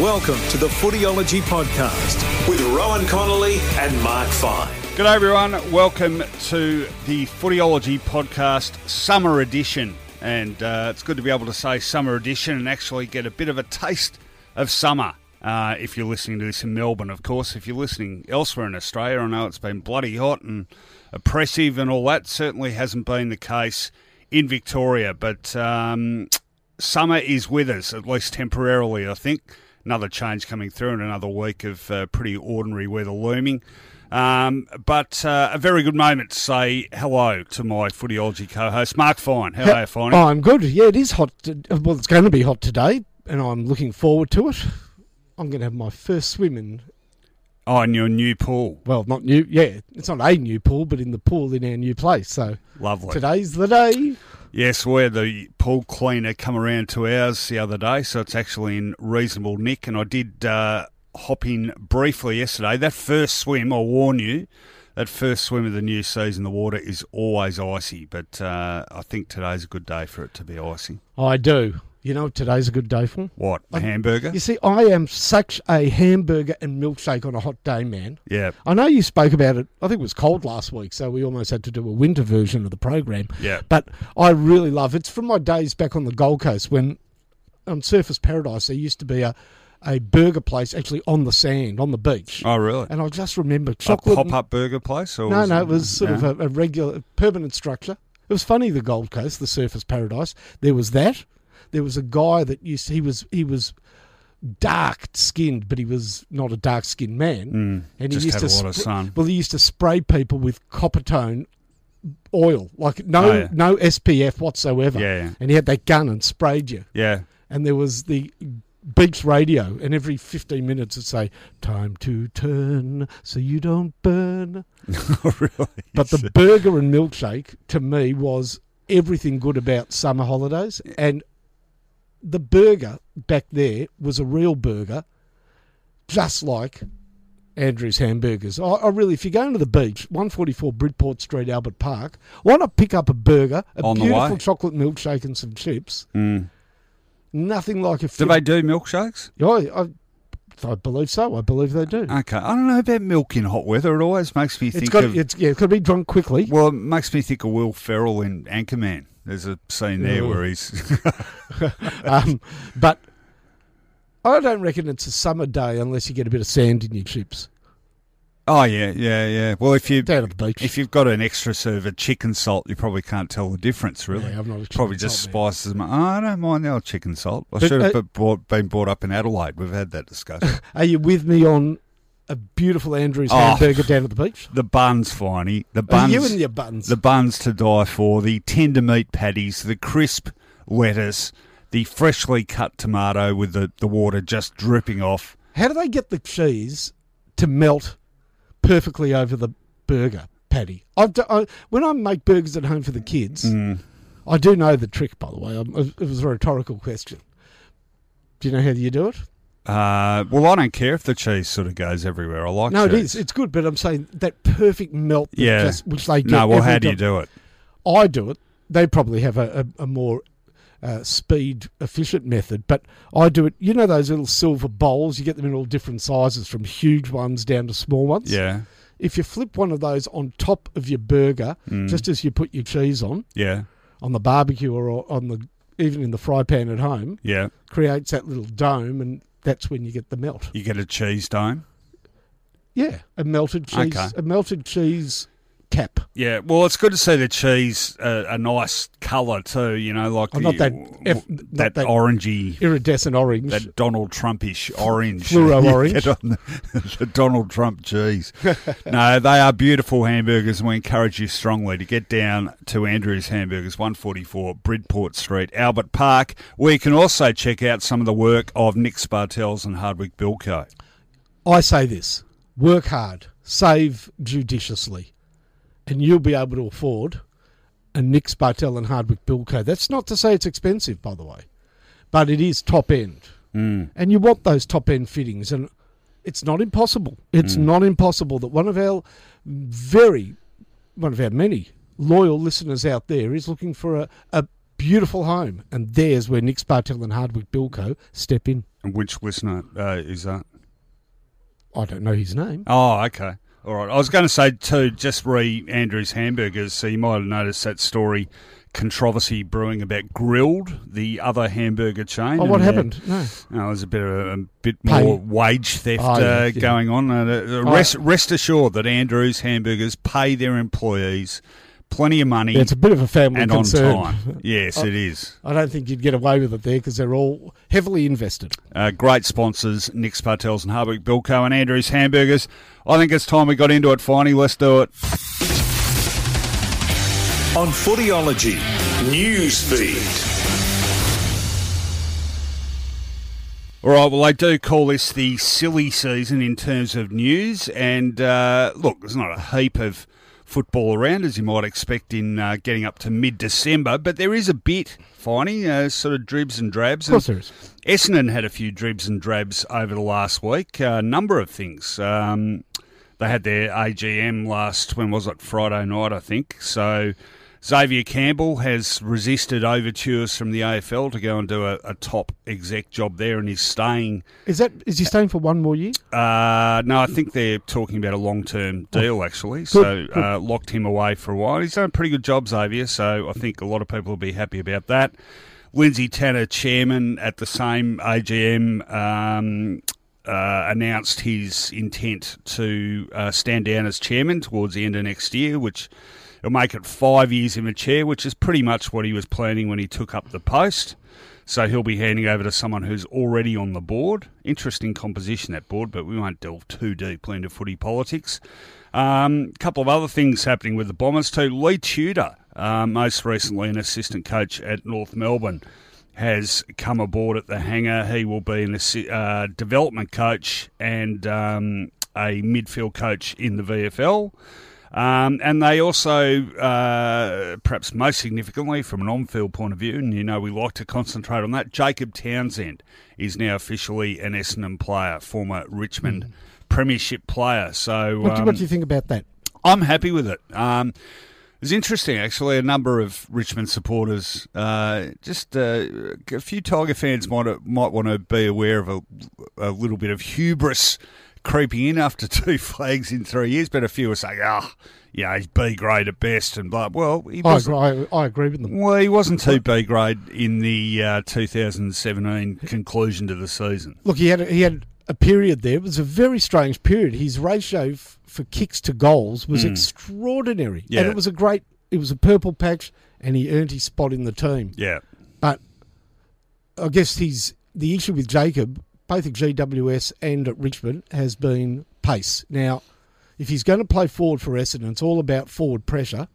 Welcome to the Footyology Podcast with Rohan Connolly and Mark Fine. Good day, everyone. Welcome to the Footyology Podcast Summer Edition. And uh, it's good to be able to say Summer Edition and actually get a bit of a taste of summer. Uh, if you're listening to this in Melbourne, of course. If you're listening elsewhere in Australia, I know it's been bloody hot and oppressive and all that. Certainly hasn't been the case in Victoria. But um, summer is with us, at least temporarily, I think another change coming through and another week of uh, pretty ordinary weather looming. Um, but uh, a very good moment to say hello to my footyology co-host Mark Fine. How, are you, Fine? Oh, I'm good. Yeah, it is hot. Well, it's going to be hot today, and I'm looking forward to it. I'm going to have my first swim in. Oh, in your new pool. Well, not new. Yeah, it's not a new pool, but in the pool in our new place. So lovely. Today's the day. Yes, we had the pool cleaner come around to ours the other day, so it's actually in reasonable nick. And I did uh, hop in briefly yesterday. That first swim, I warn you, that first swim of the new season, the water is always icy. But uh, I think today's a good day for it to be icy. I do. You know today's a good day for? What? A hamburger? You see, I am such a hamburger and milkshake on a hot day, man. Yeah. I know you spoke about it. I think it was cold last week, so we almost had to do a winter version of the program. Yeah. But I really love it. It's from my days back on the Gold Coast when on Surfers Paradise there used to be a a burger place actually on the sand on the beach. Oh, really? And I just remember chocolate. A pop-up burger place? Or no, no, it was sort of a, a regular permanent structure. It was funny. The Gold Coast, the Surfers Paradise. There was that there was a guy that used he was he was dark skinned, but he was not a dark skinned man. Mm, and he used to a lot of sun. Well, he used to spray people with Coppertone oil, like no oh, yeah. no SPF whatsoever. Yeah, And he had that gun and sprayed you. Yeah. And there was the beach radio, and every 15 minutes it'd say, Time to turn so you don't burn. really? But the burger and milkshake to me was everything good about summer holidays. And the burger back there was a real burger, just like Andrew's Hamburgers. I, I, really, if you're going to the beach, 144 Bridport Street, Albert Park, why not pick up a burger, a On beautiful chocolate milkshake, and some chips? Mm. Nothing like a. Do they do milkshakes? Yeah, I, I believe so. I believe they do. Okay, I don't know about milk in hot weather. It always makes me think it's got, of. It's, yeah, it's got to be drunk quickly. Well, it makes me think of Will Ferrell in Anchorman. There's a scene there where he's. um, but I don't reckon it's a summer day unless you get a bit of sand in your chips. Oh yeah, yeah, yeah. Well, if you down at the beach, if you've got an extra serve of chicken salt, you probably can't tell the difference. Really, yeah, I'm not probably just spices. Oh, I don't mind the old chicken salt. I but, should have uh, been brought up in Adelaide. We've had that discussion. Are you with me on a beautiful Andrew's oh, hamburger down at the beach. The buns, Finey. The buns. you and your buns. The buns to die for. The tender meat patties. The crisp lettuce. The freshly cut tomato with the, the water just dripping off. How do they get the cheese to melt perfectly over the burger patty? I've do, I, when I make burgers at home for the kids, mm. I do know the trick. By the way, it was a rhetorical question. Do you know how you do it? Uh, well, I don't care if the cheese sort of goes everywhere. I like no, cheese. it is. It's good, but I'm saying that perfect melt. That yeah, just, which they get. No, well, how do you do it? I do it. They probably have a, a, a more uh, speed efficient method, but I do it. You know those little silver bowls? You get them in all different sizes, from huge ones down to small ones. Yeah. If you flip one of those on top of your burger, mm. just as you put your cheese on, yeah, on the barbecue or on the even in the fry pan at home, yeah, creates that little dome and that's when you get the melt. You get a cheese dome. Yeah, a melted cheese. Okay. A melted cheese cap. Yeah, well, it's good to see the cheese uh, a nice colour too. You know, like Oh, not the- that w- F- w- not that, that- orangey, Iridescent orange. that Donald Trumpish orange, Fluoro orange. the, the Donald Trump cheese. no, they are beautiful hamburgers, and we encourage you strongly to get down to Andrew's Hamburgers, one forty four Bridport Street, Albert Park, where you can also check out some of the work of Nick Spartels and Hardwick Bilko. I say this work hard, save judiciously, and you'll be able to afford a Nick Spartel and Hardwick Bilko. That's not to say it's expensive, by the way, but it is top end. Mm. And you want those top end fittings, and it's not impossible. It's not impossible that one of our very, one of our many loyal listeners out there is looking for a, a beautiful home, and there's where Nick Spartel and Hardwick Bilko step in. And which listener uh, is that? I don't know his name. Oh, okay. All right. I was going to say, too, just re Andrew's Hamburgers. So you might have noticed that story controversy brewing about Grilled, the other hamburger chain. Oh, what and, uh, happened? No. Oh, there's a bit of a, bit more wage theft Oh, yeah, uh, yeah. going on. Uh, uh, Oh. rest, rest assured that Andrew's Hamburgers pay their employees plenty of money Yeah, it's a bit of a family and concern. on time. Yes, it is. I don't think you'd get away with it there because they're all heavily invested. Uh, great sponsors, Nick Spartels and Hardwick Bilko and Andrew's Hamburgers. I think it's time we got into it finally. Let's do it. On Footyology Newsfeed. All right, well, they do call this the silly season in terms of news. And uh, look, there's not a heap of football around, as you might expect in uh, getting up to mid December, but there is a bit, Finey, uh, sort of dribs and drabs. Of course there is. Essendon had a few dribs and drabs over the last week, a number of things. Um, they had their AGM last, when was it, Friday night, I think. So Xavier Campbell has resisted overtures from the AFL to go and do a, a top exec job there and he's staying. Is that is he staying for one more year? Uh, no, I think they're talking about a long term deal, actually. So uh, locked him away for a while. He's done a pretty good job, Xavier, so I think a lot of people will be happy about that. Lindsay Tanner, chairman at the same AGM, um, uh, announced his intent to uh, stand down as chairman towards the end of next year, which will make it five years in the chair, which is pretty much what he was planning when he took up the post. So he'll be handing over to someone who's already on the board. Interesting composition that board, but we won't delve too deeply into footy politics. A um, couple of other things happening with the Bombers too. Leigh Tudor, uh, most recently an assistant coach at North Melbourne, has come aboard at the hangar. He will be an uh, development coach and um, a midfield coach in the VFL. Um, and they also, uh, perhaps most significantly from an on-field point of view, and you know we like to concentrate on that, Jacob Townsend is now officially an Essendon player, former Richmond Premiership player. So What, do- um, what do you think about that? I'm happy with it. Um, it's interesting, actually. A number of Richmond supporters, uh, just uh, a few Tiger fans might might want to be aware of a, a little bit of hubris creeping in after two flags in three years. But a few were saying, "Ah, yeah, he's B grade at best," and blah. Well, he I agree, I, I agree with them. Well, he wasn't too B grade in the uh, 2017 conclusion to the season. Look, he had a, he had a period there. It was a very strange period. His ratio f- for kicks to goals was extraordinary, Hmm. Yeah. and it was a great. It was a purple patch, and he earned his spot in the team. Yeah, But I guess he's the issue with Jacob, both at GWS and at Richmond, has been pace. Now, if he's going to play forward for Essendon, it's all about forward pressure.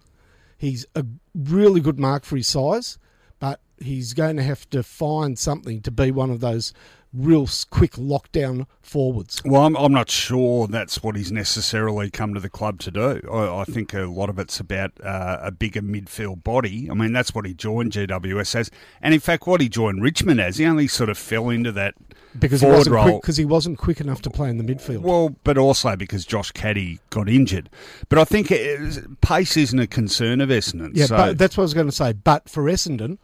He's a really good mark for his size, but he's going to have to find something to be one of those real quick lockdown forwards. Well, I'm, I'm not sure that's what he's necessarily come to the club to do. I, I think a lot of it's about uh, a bigger midfield body. I mean, that's what he joined GWS as. And in fact, what he joined Richmond as, he only sort of fell into that Because he wasn't role. quick, because he wasn't quick enough to play in the midfield. Well, but also because Josh Caddy got injured. But I think it is, pace isn't a concern of Essendon. Yeah, so, but that's what I was going to say. But for Essendon,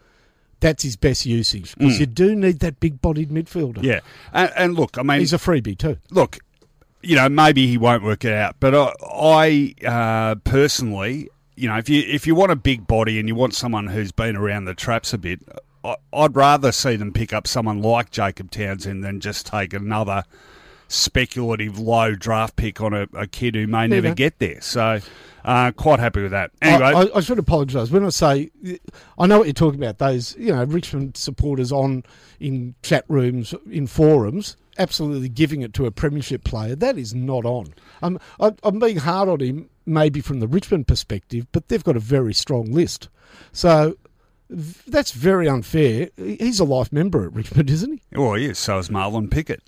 that's his best usage because you do need that big-bodied midfielder. Mm. yeah. And, and look, I mean, he's a freebie too. look, you know, maybe he won't work it out, but I, I uh, personally, you know, if you if you want a big body and you want someone who's been around the traps a bit, I, I'd rather see them pick up someone like Jacob Townsend than just take another speculative low draft pick on a, a kid who may never no. get there. So, uh, quite happy with that. Anyway, I, I, I should apologise when I say I know what you're talking about. Those you know Richmond supporters on in chat rooms, in forums, absolutely giving it to a premiership player. That is not on. I'm I, I'm being hard on him, maybe from the Richmond perspective, but they've got a very strong list. So that's very unfair. He's a life member at Richmond, isn't he? well, yes, so is Marlon Pickett.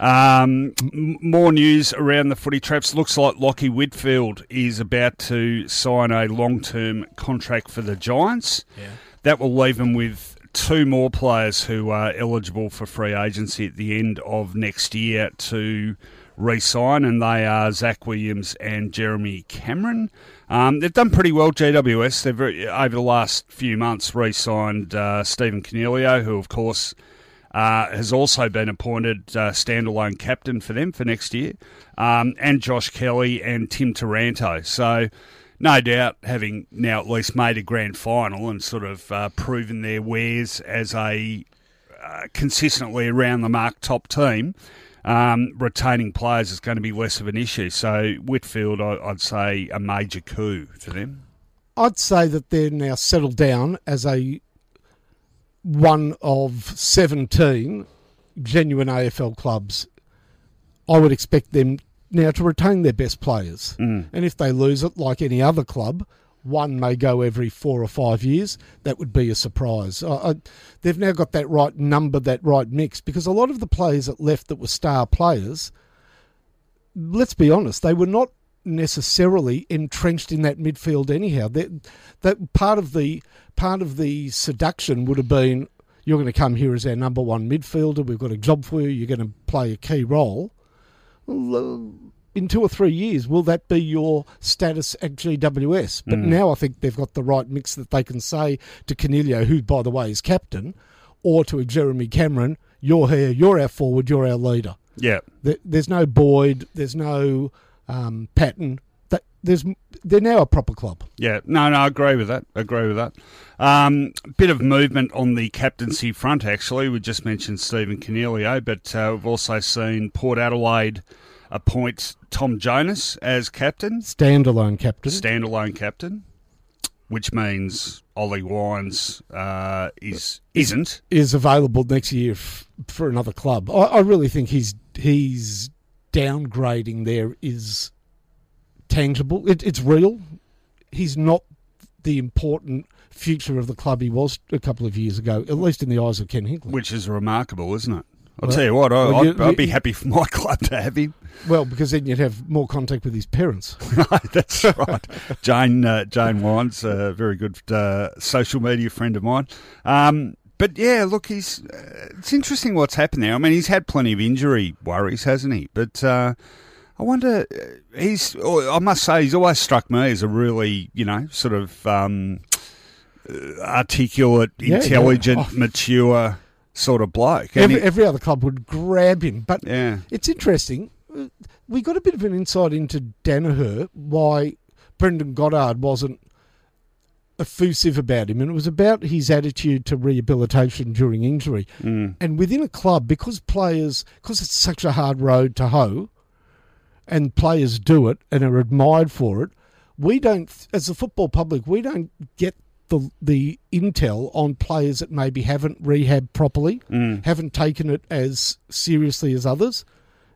Um, more news around the footy traps. Looks like Lachie Whitfield is about to sign a long term contract for the Giants. Yeah. That will leave him with two more players who are eligible for free agency at the end of next year to re sign, and they are Zach Williams and Jeremy Cameron. Um, they've done pretty well, GWS. They've over the last few months re signed uh, Stephen Coniglio, who, of course, uh, has also been appointed uh, standalone captain for them for next year, um, and Josh Kelly and Tim Taranto. So, no doubt, having now at least made a grand final and sort of uh, proven their wares as a uh, consistently around the mark top team, um, retaining players is going to be less of an issue. So, Whitfield, I, I'd say, a major coup for them. I'd say that they're now settled down as a one of 17 genuine AFL clubs. I would expect them now to retain their best players. Mm. And if they lose it, like any other club, one may go every four or five years. That would be a surprise. I, I, they've now got that right number, that right mix, because a lot of the players that left that were star players, let's be honest, they were not necessarily entrenched in that midfield anyhow. That part of the part of the seduction would have been you're going to come here as our number one midfielder. We've got a job for you. You're going to play a key role. In two or three years, will that be your status at GWS? But now I think they've got the right mix that they can say to Coniglio, who, by the way, is captain, or to a Jeremy Cameron, you're here, you're our forward, you're our leader. Yeah. There's no Boyd, there's no um, Patton. There's they're now a proper club. Yeah, no, no, I agree with that. Agree with that. Um, bit of movement on the captaincy front, actually. We just mentioned Stephen Coniglio, but uh, we've also seen Port Adelaide appoint Tom Jonas as captain, Standalone captain. standalone captain, which means Ollie Wines uh, is isn't. is available next year f- for another club. I, I really think he's he's downgrading there is tangible. It, it's real. He's not the important future of the club he was a couple of years ago, at least in the eyes of Ken Hinkley. Which is remarkable, isn't it? I'll Well- tell you what, I, well, I'd, you- I'd be happy for my club to have him. Well, because then you'd have more contact with his parents. That's right. Jane uh, Jane Wines, a very good uh, social media friend of mine. Um, but yeah, look, he's uh, it's interesting what's happened there. I mean, he's had plenty of injury worries, hasn't he? But uh, I wonder, uh, he's oh, I must say, he's always struck me as a really, you know, sort of um, uh, articulate, Yeah, yeah. intelligent, Oh. mature sort of bloke. Every, he- every other club would grab him. But yeah. it's interesting. Uh, We got a bit of an insight into Daniher, why Brendan Goddard wasn't effusive about him, and it was about his attitude to rehabilitation during injury. Mm. And within a club, because players, because it's such a hard road to hoe, and players do it and are admired for it, we don't, as the football public, we don't get the the intel on players that maybe haven't rehabbed properly, mm. haven't taken it as seriously as others.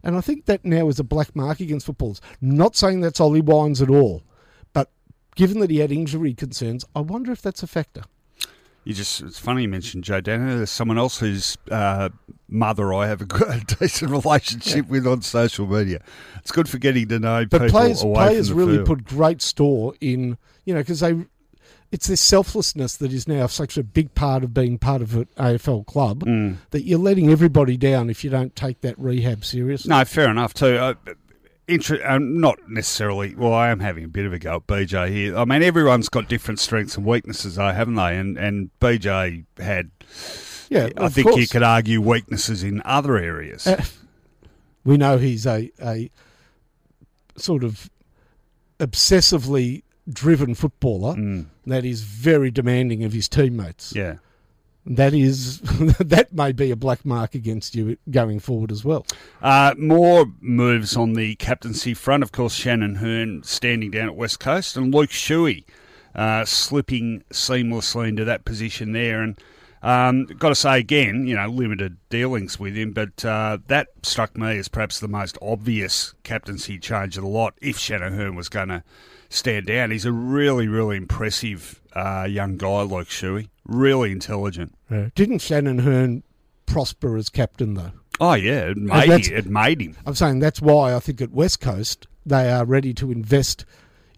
And I think that now is a black mark against footballers. Not saying that's Ollie Wines at all, but given that he had injury concerns, I wonder if that's a factor. You just, it's funny you mentioned Joe Daniher. There's someone else whose uh, mother I have a good, decent relationship with on social media. It's good for getting to know But people players, away players from the really field. put great store in, you know, because they, it's this selflessness that is now such a big part of being part of an AFL club Mm. that you're letting everybody down if you don't take that rehab seriously. No, fair enough too. Inter- um, not necessarily. Well, I am having a bit of a go at BJ here. I mean, everyone's got different strengths and weaknesses, though, haven't they? And and BJ had, Yeah, I think you could argue weaknesses in other areas. Uh, we know he's a, a sort of obsessively driven footballer Mm, that is very demanding of his teammates. yeah, That is, that may be a black mark against you going forward as well. Uh, more moves on the captaincy front. Of course, Shannon Hurn standing down at West Coast and Luke Shuey uh, slipping seamlessly into that position there. And um, got to say again, you know, limited dealings with him, but uh, that struck me as perhaps the most obvious captaincy change of the lot if Shannon Hurn was going to stand down. He's a really, really impressive uh, young guy, Luke Shuey. Really intelligent. Yeah. Didn't Shannon Hurn prosper as captain, though? Oh, yeah, it made, that's- it made him. I'm saying that's why I think at West Coast they are ready to invest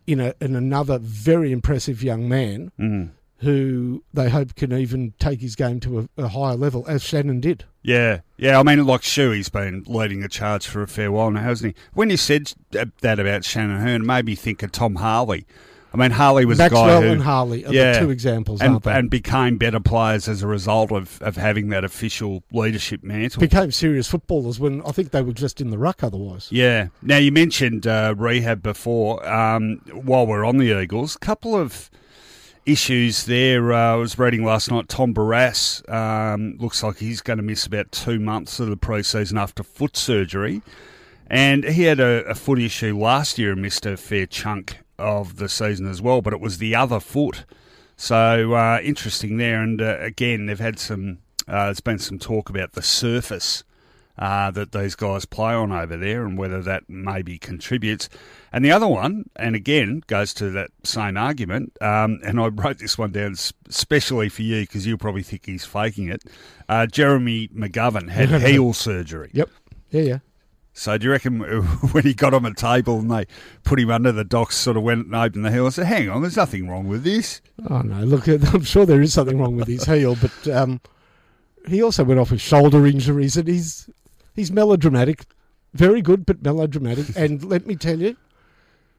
in, a, in another very impressive young man Mm. who they hope can even take his game to a, a higher level, as Shannon did. Yeah, yeah. I mean, like Shuey's been leading the charge for a fair while now, hasn't he? When you said that about Shannon Hearn, it made me think of Tom Harley. I mean, Harley was a Maxwell guy who, and Harley are yeah, the two examples, and, aren't they? and became better players as a result of, of having that official leadership mantle. Became serious footballers when I think they were just in the ruck otherwise. Yeah. Now you mentioned uh, rehab before. Um, while we're on the Eagles, couple of issues there. Uh, I was reading last night. Tom Barrass um, looks like he's going to miss about two months of the preseason after foot surgery, and he had a, a foot issue last year and missed a fair chunk of the season as well. But it was the other foot. So uh, interesting there, and uh, again they've had some. Uh, there's been some talk about the surface uh, that these guys play on over there and whether that maybe contributes. And the other one, and again, goes to that same argument, um, and I wrote this one down especially for you because you'll probably think he's faking it. Uh, Jeremy McGovern had heel surgery. Yep. Yeah, yeah. So do you reckon when he got on a table and they put him under the docks, sort of went and opened the heel and said, hang on, there's nothing wrong with this? Oh no! Look, I'm sure there is something wrong with his heel, but um, he also went off with shoulder injuries, and he's he's melodramatic, very good, but melodramatic. and let me tell you,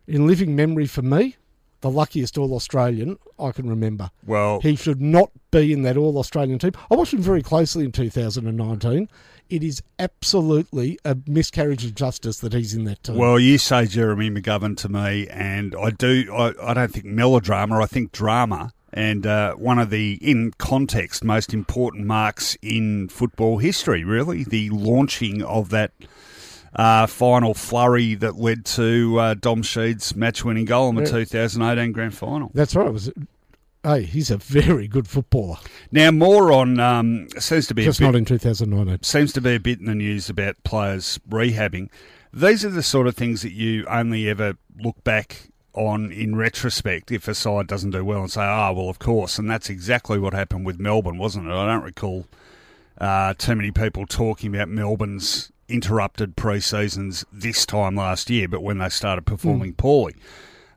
in living memory for me, the luckiest All Australian I can remember. Well, He should not be in that All Australian team. I watched him very closely in 2019. It is absolutely a miscarriage of justice that he's in that team. Well, you say Jeremy McGovern to me, and I do. I, I don't think melodrama. I think drama. And uh, one of the, in context, most important marks in football history, really, the launching of that uh, final flurry that led to uh, Dom Sheed's match-winning goal in the Yeah. 2018 Grand Final. That's right. It was, hey, he's a very good footballer. Now, more on um, seems to be Just a bit, not in 2019. seems to be a bit in the news about players rehabbing. These are the sort of things that you only ever look back on in retrospect if a side doesn't do well and say, "Ah, well, of course." And that's exactly what happened with Melbourne, wasn't it? I don't recall uh, too many people talking about Melbourne's interrupted pre-seasons this time last year, but when they started performing poorly.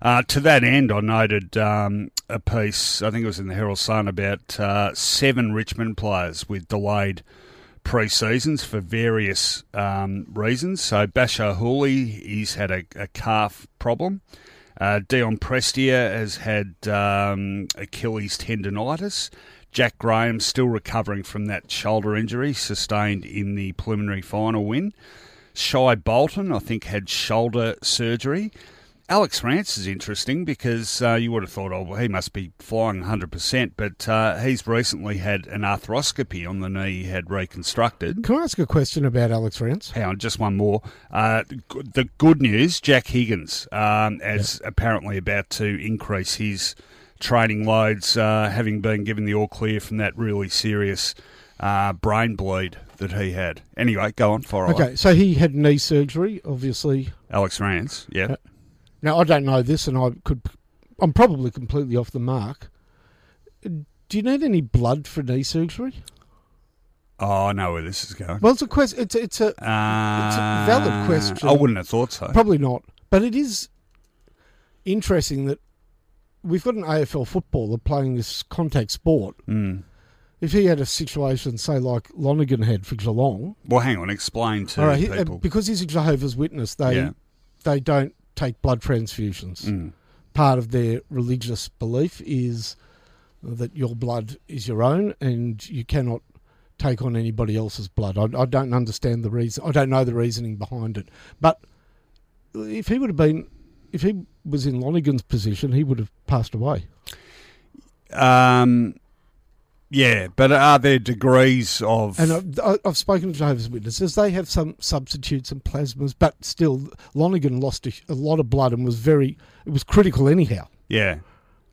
Uh, to that end, I noted um, a piece, I think it was in the Herald Sun, about uh, seven Richmond players with delayed pre-seasons for various um, reasons. So Bachar Houli, he's had a, a calf problem. Uh, Dion Prestia has had um, Achilles tendonitis. Jack Graham still recovering from that shoulder injury sustained in the preliminary final win. Shai Bolton, I think, had shoulder surgery. Alex Rance is interesting because uh, you would have thought, oh, well, he must be flying 100%, but uh, he's recently had an arthroscopy on the knee he had reconstructed. Can I ask a question about Alex Rance? Hang on, just one more. Uh, the good news Jack Higgins um, is apparently about to increase his training loads, uh, having been given the all clear from that really serious uh, brain bleed that he had. Anyway, go on, away. Okay, so he had knee surgery, obviously. Alex Rance, yeah. Now, I don't know this, and I could. I'm probably completely off the mark. Do you need any blood for knee surgery? Oh, I know where this is going. Well, it's a question. It's it's a Uh, valid question. I wouldn't have thought so. probably not, but it is interesting that we've got an AFL footballer playing this contact sport. Mm. If he had a situation, say like Lonergan had for Geelong, Well, hang on. Explain to all right, he- uh, people. because he's a Jehovah's Witness, they Yeah. they don't take blood transfusions. Mm. Part of their religious belief is that your blood is your own, and you cannot take on anybody else's blood. I, I don't understand the reason. I don't know the reasoning behind it. But if he would have been, if he was in Lonergan's position, he would have passed away. Um, Yeah, but are there degrees of. And I've, I- I've spoken to Jehovah's Witnesses. They have some substitutes and plasmas, but still, Lonergan lost a, a lot of blood and was very. It was critical anyhow. yeah.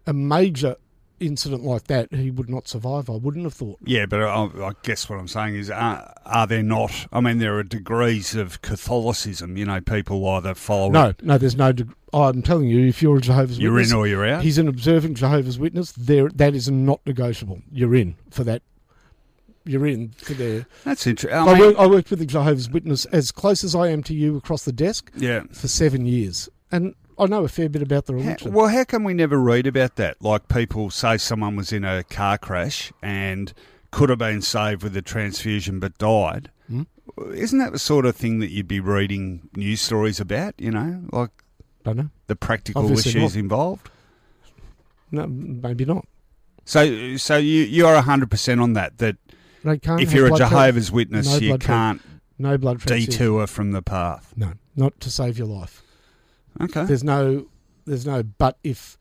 A major incident like that, he would not survive. I wouldn't have thought. Yeah, but uh, I, I guess what I'm saying is, are, are there not? I mean, there are degrees of Catholicism. You know, people either follow No, it, no, there's no. deg- I'm telling you, if you're a Jehovah's you're Witness, in or you're out. he's an observant Jehovah's Witness. There, that is not negotiable. You're in for that. You're in for their. That's interesting. I, I work, I worked with the Jehovah's Witness as close as I am to you across the desk yeah. for seven years, and I know a fair bit about the How, religion. well, how come we never read about that? Like people say someone was in a car crash and could have been saved with a transfusion but died. Hmm? Isn't that the sort of thing that you'd be reading news stories about? You know, like Don't know. the practical Obviously issues not. involved. No, maybe not. So, so you you're hundred percent on that. That if you're a Jehovah's Witness, no you can't no blood detour from the path. No, not to save your life. Okay. There's no, there's no. But if,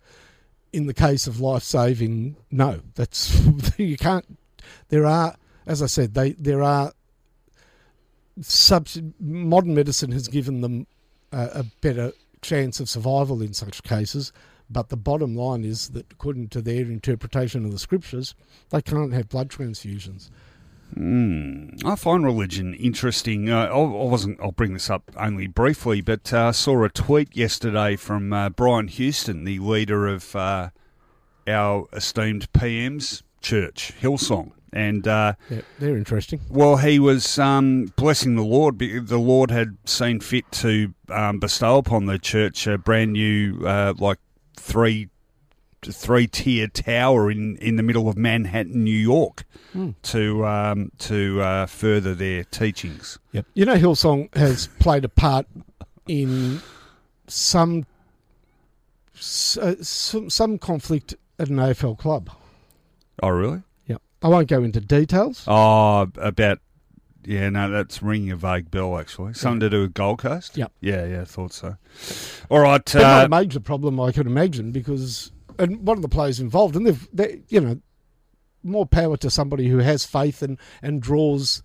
in the case of life saving, no, that's you can't. There are, as I said, they there are. Subs- modern medicine has given them a, a better chance of survival in such cases, but the bottom line is that according to their interpretation of the scriptures, they can't have blood transfusions. Mm, I find religion interesting. Uh, I, wasn't. I'll bring this up only briefly, but uh, saw a tweet yesterday from uh, Brian Houston, the leader of uh, our esteemed PM's church, Hillsong, and uh, Yeah, they're interesting. well, he was um, blessing the Lord. The Lord had seen fit to um, bestow upon the church a brand new, uh, like three three tier tower in, in the middle of Manhattan, New York, to um, to uh, further their teachings. Yep. You know, Hillsong has played a part in some uh, some, some conflict at an AFL club. Oh, really? Yep. I won't go into details. Oh, about yeah, no, that's ringing a vague bell actually. Something to do with Gold Coast. Yep. Yeah, yeah, I thought so. All right. But not Uh, a major problem, I can imagine, because and one of the players involved, and they've, they, you know, more power to somebody who has faith and and draws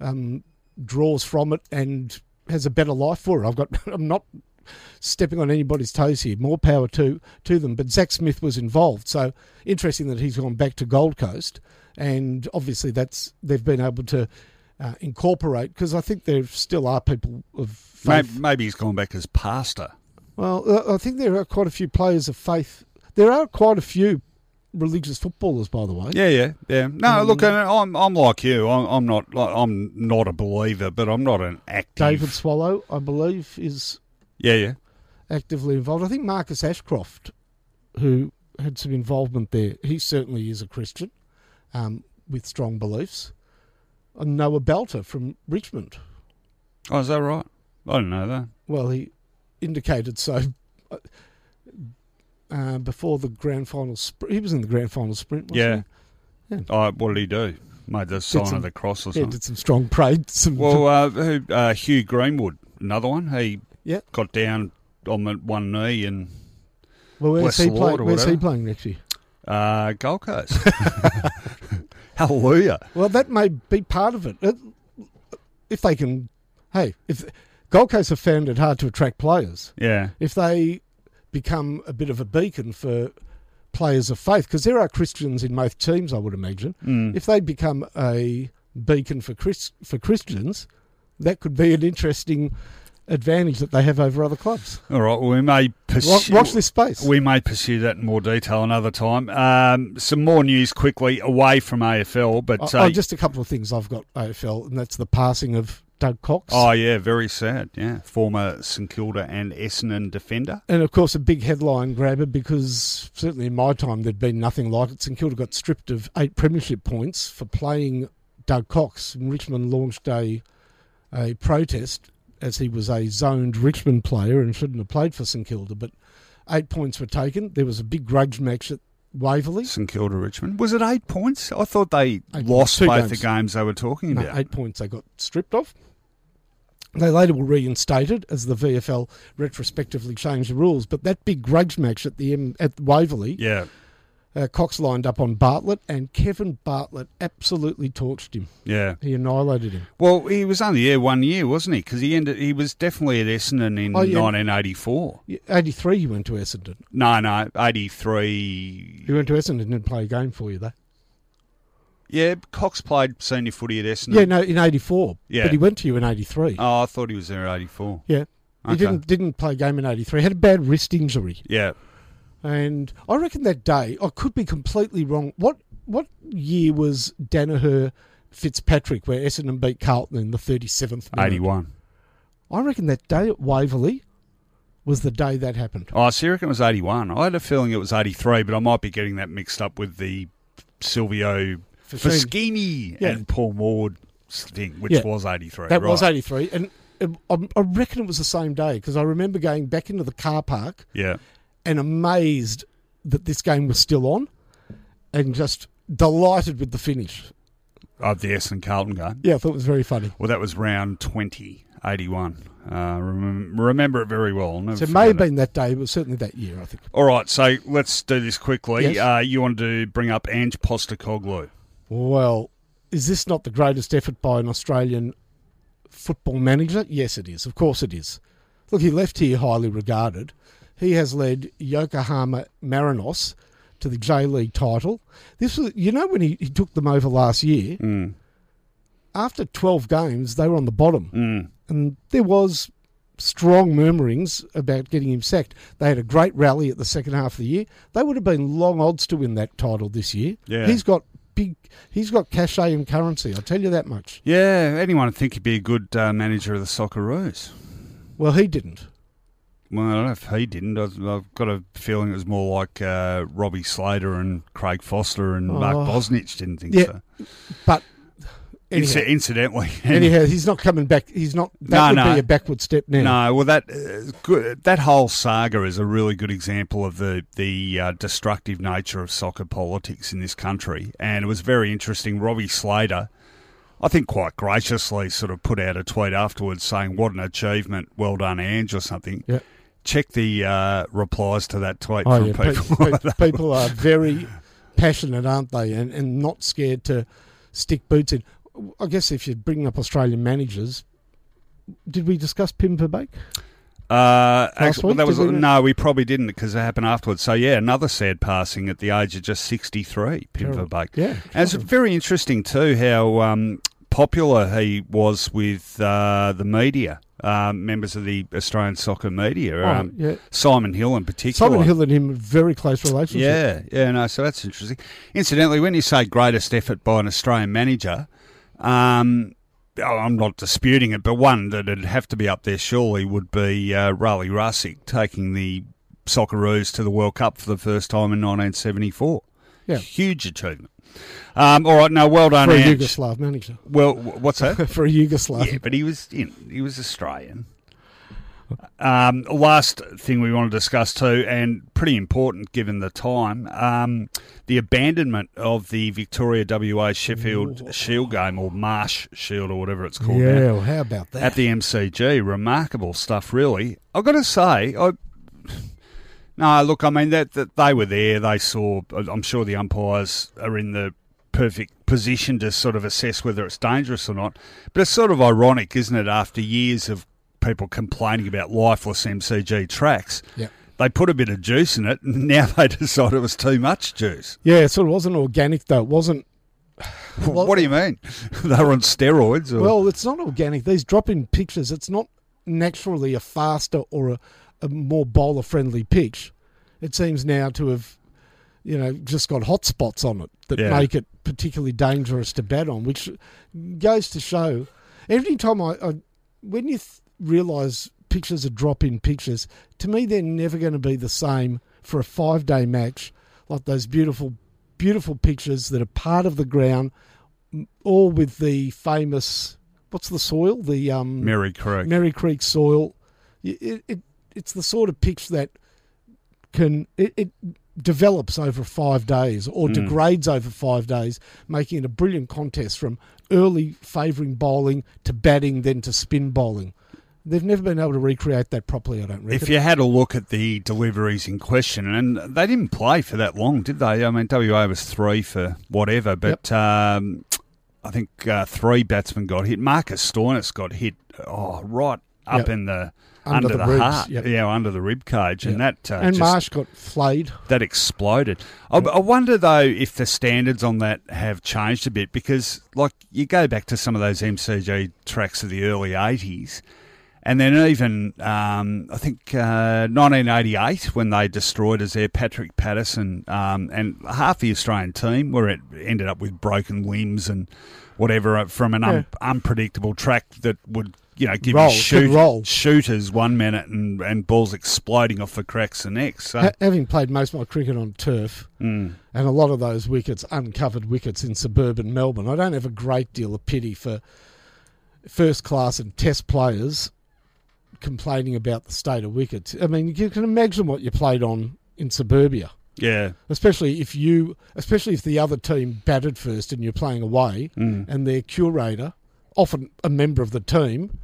um, draws from it and has a better life for it. I've got, I'm not stepping on anybody's toes here. More power to to them. But Zach Smith was involved, so interesting that he's gone back to Gold Coast, and obviously that's they've been able to. Uh, incorporate because I think there still are people of faith maybe, maybe he's gone back as pastor. well, uh, I think there are quite a few players of faith. There are quite a few religious footballers, by the way. Yeah, yeah, yeah. No, Um, look, I'm I'm like you. I'm, I'm not like, I'm not a believer, but I'm not an active. David Swallow, I believe, is Yeah, yeah. actively involved. I think Marcus Ashcroft, who had some involvement there, he certainly is a Christian um, with strong beliefs. And Noah Balta from Richmond. Oh, is that right? I didn't know that. Well, he indicated so uh, before the grand final. sprint. he was in the grand final sprint. Wasn't Yeah. he? Oh, what did he do? Made the sign some- of the cross or something. Yeah, something. did some strong parade. Some well, uh, uh, Hugh Greenwood, another one. He Yeah. got down on the one knee and Well, where's he the Lord playing? or Where's he playing next year? uh, Gold Coast. Hallelujah. Well, that may be part of it. Uh, If they can, hey, if Gold Coast have found it hard to attract players, Yeah. if they become a bit of a beacon for players of faith, because there are Christians in most teams, I would imagine. Mm. If they become a beacon for Chris, for Christians, that could be an interesting advantage that they have over other clubs. All right. Well, we may Watch, pursue. watch this space. We may pursue that in more detail another time. Um, some more news quickly away from AFL, but Oh, uh, oh, just a couple of things I've got AFL, and that's the passing of Doug Cox. oh yeah, very sad. Yeah, former St Kilda and Essendon defender. And of course, a big headline grabber because certainly in my time there'd been nothing like it. St Kilda got stripped of eight premiership points for playing Doug Cox. And Richmond launched a a protest as he was a zoned Richmond player and shouldn't have played for St Kilda. But eight points were taken. There was a big grudge match at Waverley. St Kilda Richmond. Was it eight points? I thought they Eight lost both games. the games they were talking No, about. eight points they got stripped of. They later were reinstated as the VFL retrospectively changed the rules. But that big grudge match at the M- at Waverley Yeah, Uh, Cox lined up on Bartlett, and Kevin Bartlett absolutely torched him. Yeah. He annihilated him. Well, he was only there one year, wasn't he? Because he ended. He was definitely at Essendon in Oh, yeah. 1984. 83, he went to Essendon. No, no, 83. He went to Essendon and didn't play a game for you, though. Yeah, Cox played senior footy at Essendon. Yeah, no, in 84. Yeah. But he went to you in 83. Oh, I thought he was there at 84. yeah. He didn't didn't play a game in 83. Had a bad wrist injury. Yeah. And I reckon that day, I could be completely wrong. What what year was Daniher Fitzpatrick where Essendon beat Carlton in the 37th minute? 81. I reckon that day at Waverley was the day that happened. Oh, so you reckon it was 81? I had a feeling it was 83, but I might be getting that mixed up with the Silvio Foschini. Yeah. and Paul Morwood thing, which Yeah. was 83. That was 83. And I reckon it was the same day because I remember going back into the car park Yeah. and amazed that this game was still on and just delighted with the finish. Of the Essendon Carlton game. Yeah, I thought it was very funny. Well, that was round 20, 81. Uh, remember, remember it very well. So it may have forget it. been that day, but certainly that year, I think. All right, so let's do this quickly. Yes. Uh, you want to bring up Ange Postecoglou. Well, is this not the greatest effort by an Australian football manager? Yes, it is. Of course, it is. Look, he left here highly regarded. He has led Yokohama Marinos to the J League title. This was, you know, when he, he took them over last year. Mm. After twelve games, they were on the bottom, Mm. and there was strong murmurings about getting him sacked. They had a great rally at the second half of the year. They would have been long odds to win that title this year. Yeah. He's got big. He's got cachet and currency. I'll tell you that much. Yeah, anyone would think he'd be a good uh, manager of the Socceroos. Well, he didn't. Well, I don't know if he didn't. I've, got a feeling it was more like uh, Robbie Slater and Craig Foster and Mark Oh. Bosnich didn't think Yeah. so. But anyhow, incidentally. anyhow, he's not coming back. He's not. That No, would no. be a backward step now. No, well, that uh, good, that whole saga is a really good example of the the uh, destructive nature of soccer politics in this country, and it was very interesting. Robbie Slater, I think, quite graciously, sort of put out a tweet afterwards saying, "What an achievement! Well done, Ange," or something. Yeah. Check the uh, replies to that tweet Oh from yeah, pe- people. pe- people are very passionate, aren't they? And and not scared to stick boots in. I guess if you're bringing up Australian managers, did we discuss Pim Verbeek? Uh, actually, week, that was we- no, we probably didn't because it happened afterwards. So yeah, another sad passing at the age of just sixty three. Pim. Verbeek. Yeah, And it's very interesting too how um, popular he was with uh, the media, um, members of the Australian soccer media. Oh, Um, yeah. Simon Hill in particular. Simon Hill and him, very close relationship. Yeah, yeah, no, so that's interesting. Incidentally, when you say greatest effort by an Australian manager, um, oh, I'm not disputing it, but one that would have to be up there surely would be uh, Rale Rasic taking the Socceroos to the World Cup for the first time in 1974. Yeah. Huge achievement. Um, all right, no, well done, for a Ange. Yugoslav manager. Well, what's that? for a Yugoslav. yeah, but he was you know, he was Australian. Um, last thing we want to discuss too, and pretty important given the time, um, the abandonment of the Victoria WA Sheffield Shield game or Marsh Shield or whatever it's called now, Yeah, well, how about that? at the MCG. Remarkable stuff, really. I've got to say, I. No, look, I mean that, that they were there. They saw. I'm sure the umpires are in the perfect position to sort of assess whether it's dangerous or not. But it's sort of ironic, isn't it? After years of people complaining about lifeless MCG tracks, yeah. they put a bit of juice in it, and now they decided it was too much juice. Yeah, so it wasn't organic though. It wasn't. Well- what do you mean? they were on steroids? Or? Well, it's not organic. These drop-in pictures. it's not naturally a faster or a, a more bowler-friendly pitch. It seems now to have, you know, just got hot spots on it that Yeah. make it particularly dangerous to bat on, which goes to show. Every time I, I when you th- realise pictures are drop-in pictures. to me they're never going to be the same for a five-day match like those beautiful, beautiful pitches that are part of the ground, all with the famous what's the soil? The um, Merri Creek. Merri Creek soil. It, it, it's the sort of pitch that can it, it develops over five days or Mm. degrades over five days, making it a brilliant contest from early favouring bowling to batting, then to spin bowling. They've never been able to recreate that properly. I don't reckon. If you had a look at the deliveries in question, and they didn't play for that long, did they? I mean, WA was three for whatever, but um, I think uh, three batsmen got hit. Marcus Stoinis got hit, oh, right up Yep. in the Under under, the the, ribs, heart, yep. yeah, under the rib cage, and that uh, and just, Marsh got flayed. that exploded. I, I wonder though if the standards on that have changed a bit because, like, you go back to some of those MCG tracks of the early '80s, and then even um, I think uh, 1988 when they destroyed us there, Patrick Patterson um, and half the Australian team, where it ended up with broken limbs and whatever uh, from an un- unpredictable track that would. You know, give Roll, you shoot, shooters one minute and, and balls exploding off the cracks the next. So, Ha- having played most of my cricket on turf, mm. and a lot of those wickets, uncovered wickets in suburban Melbourne, I don't have a great deal of pity for first class and test players complaining about the state of wickets. I mean, you can imagine what you played on in suburbia. yeah, Especially if you, especially if the other team batted first and you're playing away, Mm. and their curator, often a member of the team,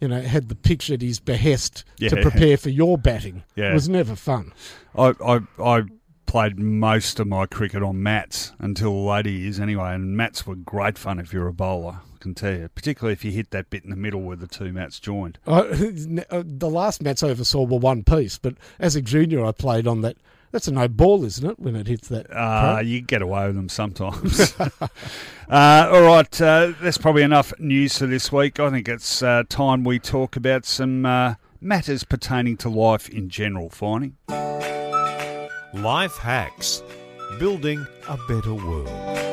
you know, had the pitch at his behest to prepare for your batting. Yeah. It was never fun. I, I I played most of my cricket on mats until later years anyway, and mats were great fun if you're a bowler. I can tell you, particularly if you hit that bit in the middle where the two mats joined. I, uh, the last mats I ever saw were one piece, but as a junior, I played on that. That's a no ball, isn't it? When it hits that. Uh, pro? you get away with them sometimes. uh, all right, uh, that's probably enough news for this week. I think it's uh, time we talk about some uh, matters pertaining to life in general. Finding. Life hacks. Building a better world.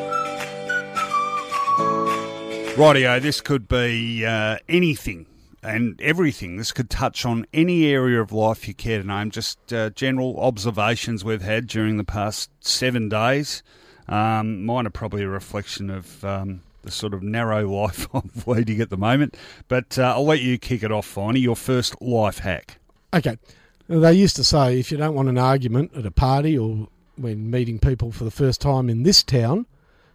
Rightio, this could be uh, anything and everything. This could touch on any area of life you care to name. Just uh, general observations we've had during the past seven days. Um, mine are probably a reflection of um, the sort of narrow life I'm leading at the moment. But uh, I'll let you kick it off, Finey. Your first life hack. Okay. They used to say if you don't want an argument at a party or when meeting people for the first time in this town,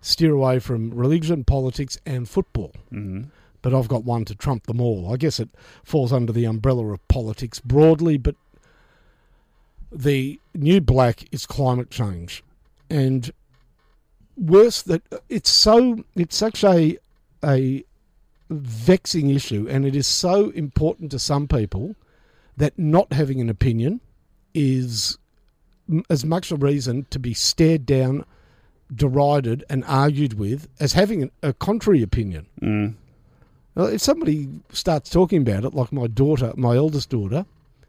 steer away from religion, politics, and football. Mm-hmm. But I've got one to trump them all. I guess it falls under the umbrella of politics broadly, but the new black is climate change. And worse that it's so it's such a a vexing issue and it is so important to some people that not having an opinion is as much a reason to be stared down, derided, and argued with as having a contrary opinion. Mm. Well, if somebody starts talking about it, like my daughter, my eldest daughter,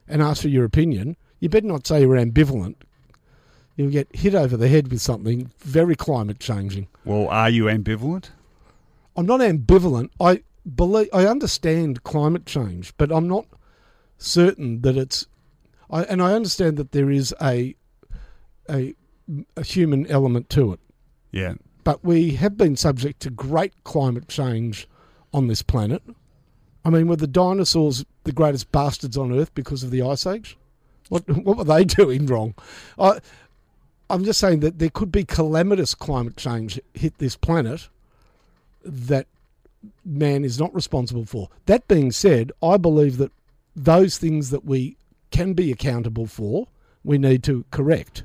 and asks for your opinion, you better not say you're ambivalent. You'll get hit over the head with something very climate changing. Well, are you ambivalent? I'm not ambivalent. I believe I understand climate change, but I'm not certain that it's. I, and I understand that there is a, a a human element to it, Yeah. but we have been subject to great climate change on this planet. I mean, were the dinosaurs the greatest bastards on Earth because of the ice age? What what were they doing wrong? I I'm just saying that there could be calamitous climate change hit this planet that man is not responsible for. That being said, I believe that those things that we can be accountable for, we need to correct.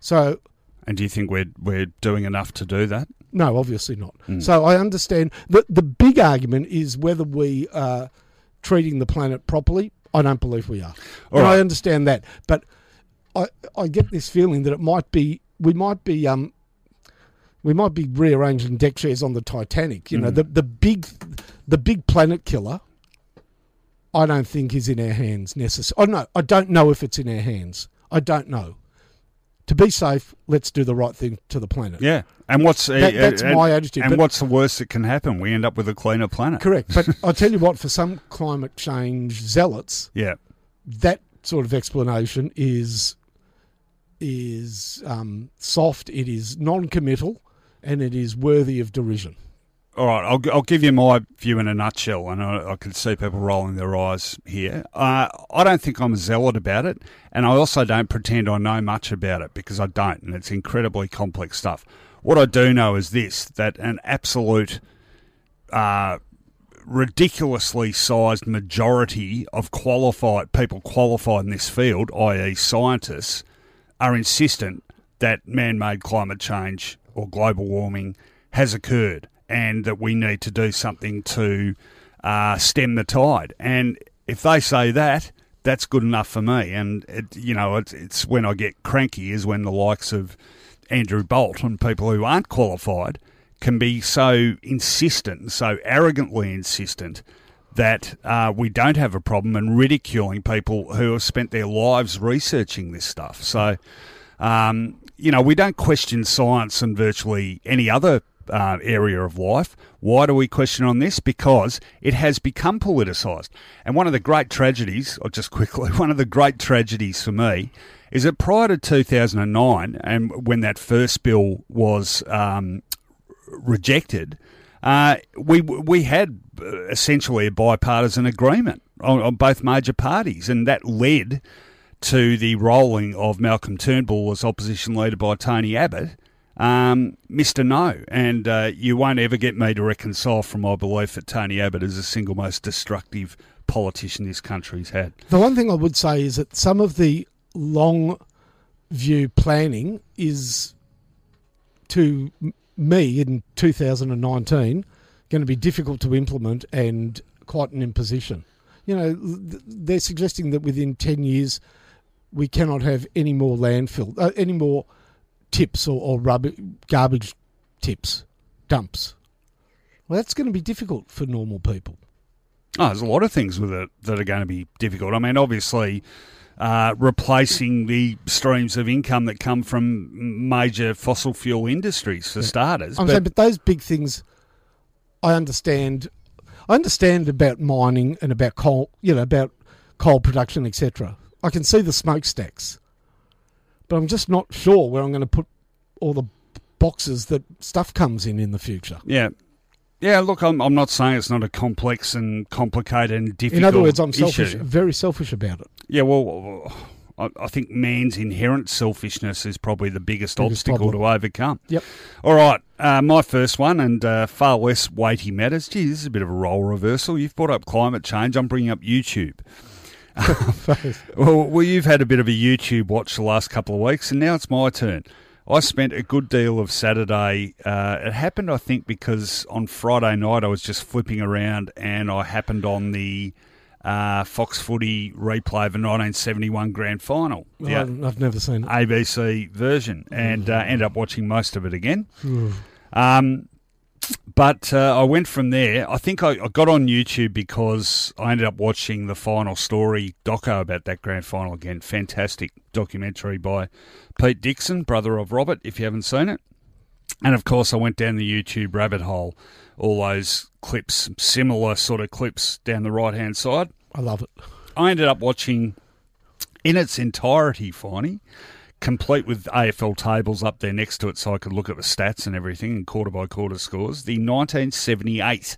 So And do you think we're we're doing enough to do that? no, obviously not. So I understand that the big argument is whether we are treating the planet properly. I don't believe we are. All I understand that, but I I get this feeling that it might be we might be um we might be rearranging deck chairs on the Titanic. You know, the the big the big planet killer. I don't think is in our hands necessarily. Oh no, I don't know if it's in our hands. I don't know. To be safe, let's do the right thing to the planet. Yeah. And what's That- that's and- my attitude, And but- what's the worst that can happen? We end up with a cleaner planet. Correct. But I'll tell you what, for some climate change zealots, Yeah. that sort of explanation is is um, soft, it is non committal, and it is worthy of derision. All right, I'll, I'll give you my view in a nutshell, and I, I can see people rolling their eyes here. Uh, I don't think I'm a zealot about it, and I also don't pretend I know much about it because I don't, and it's incredibly complex stuff. What I do know is this that an absolute uh, ridiculously sized majority of qualified people qualified in this field, i.e., scientists, are insistent that man made climate change or global warming has occurred and that we need to do something to uh, stem the tide. And if they say that, that's good enough for me. And, it, you know, it's, it's when I get cranky is when the likes of Andrew Bolt and people who aren't qualified can be so insistent, so arrogantly insistent that uh, we don't have a problem and ridiculing people who have spent their lives researching this stuff. So, um, you know, we don't question science and virtually any other uh, area of life. Why do we question on this? Because it has become politicised. And one of the great tragedies, or just quickly, one of the great tragedies for me is that prior to 2009, and when that first bill was um, rejected, uh, we we had essentially a bipartisan agreement on, on, both major parties, and that led to the rolling of Malcolm Turnbull as opposition leader by Tony Abbott. Um, Mr. No, and uh, you won't ever get me to reconcile from my belief that Tony Abbott is the single most destructive politician this country's had. The one thing I would say is that some of the long view planning is to me in 2019 going to be difficult to implement and quite an imposition. You know, they're suggesting that within 10 years we cannot have any more landfill, uh, any more tips or, or rubbish, garbage tips, dumps. Well, that's going to be difficult for normal people. Oh, there's a lot of things with it that are going to be difficult. I mean, obviously, uh, replacing the streams of income that come from major fossil fuel industries for yeah. starters. I'm but, saying, but those big things, I understand. I understand about mining and about coal, you know, about coal production, etc. I can see the smokestacks, but I'm just not sure where I'm going to put all the boxes that stuff comes in in the future. Yeah. Yeah, look, I'm, I'm not saying it's not a complex and complicated and difficult. In other words, I'm selfish, issue. very selfish about it. Yeah, well, I, I think man's inherent selfishness is probably the biggest, biggest obstacle problem. to overcome. Yep. All right, uh, my first one, and uh, far less weighty matters. Gee, this is a bit of a role reversal. You've brought up climate change. I'm bringing up YouTube. well, well, you've had a bit of a YouTube watch the last couple of weeks, and now it's my turn. I spent a good deal of Saturday. Uh, it happened, I think, because on Friday night I was just flipping around and I happened on the uh, Fox Footy replay of the 1971 Grand Final. Well, I've never seen it. ABC version, and uh, ended up watching most of it again. um, but uh, I went from there. I think I, I, got on YouTube because I ended up watching the final story doco about that grand final again. Fantastic documentary by Pete Dixon, brother of Robert, if you haven't seen it. And of course, I went down the YouTube rabbit hole, all those clips, similar sort of clips down the right hand side. I love it. I ended up watching in its entirety, Finey, complete with AFL tables up there next to it so I could look at the stats and everything and quarter by quarter scores. The 1978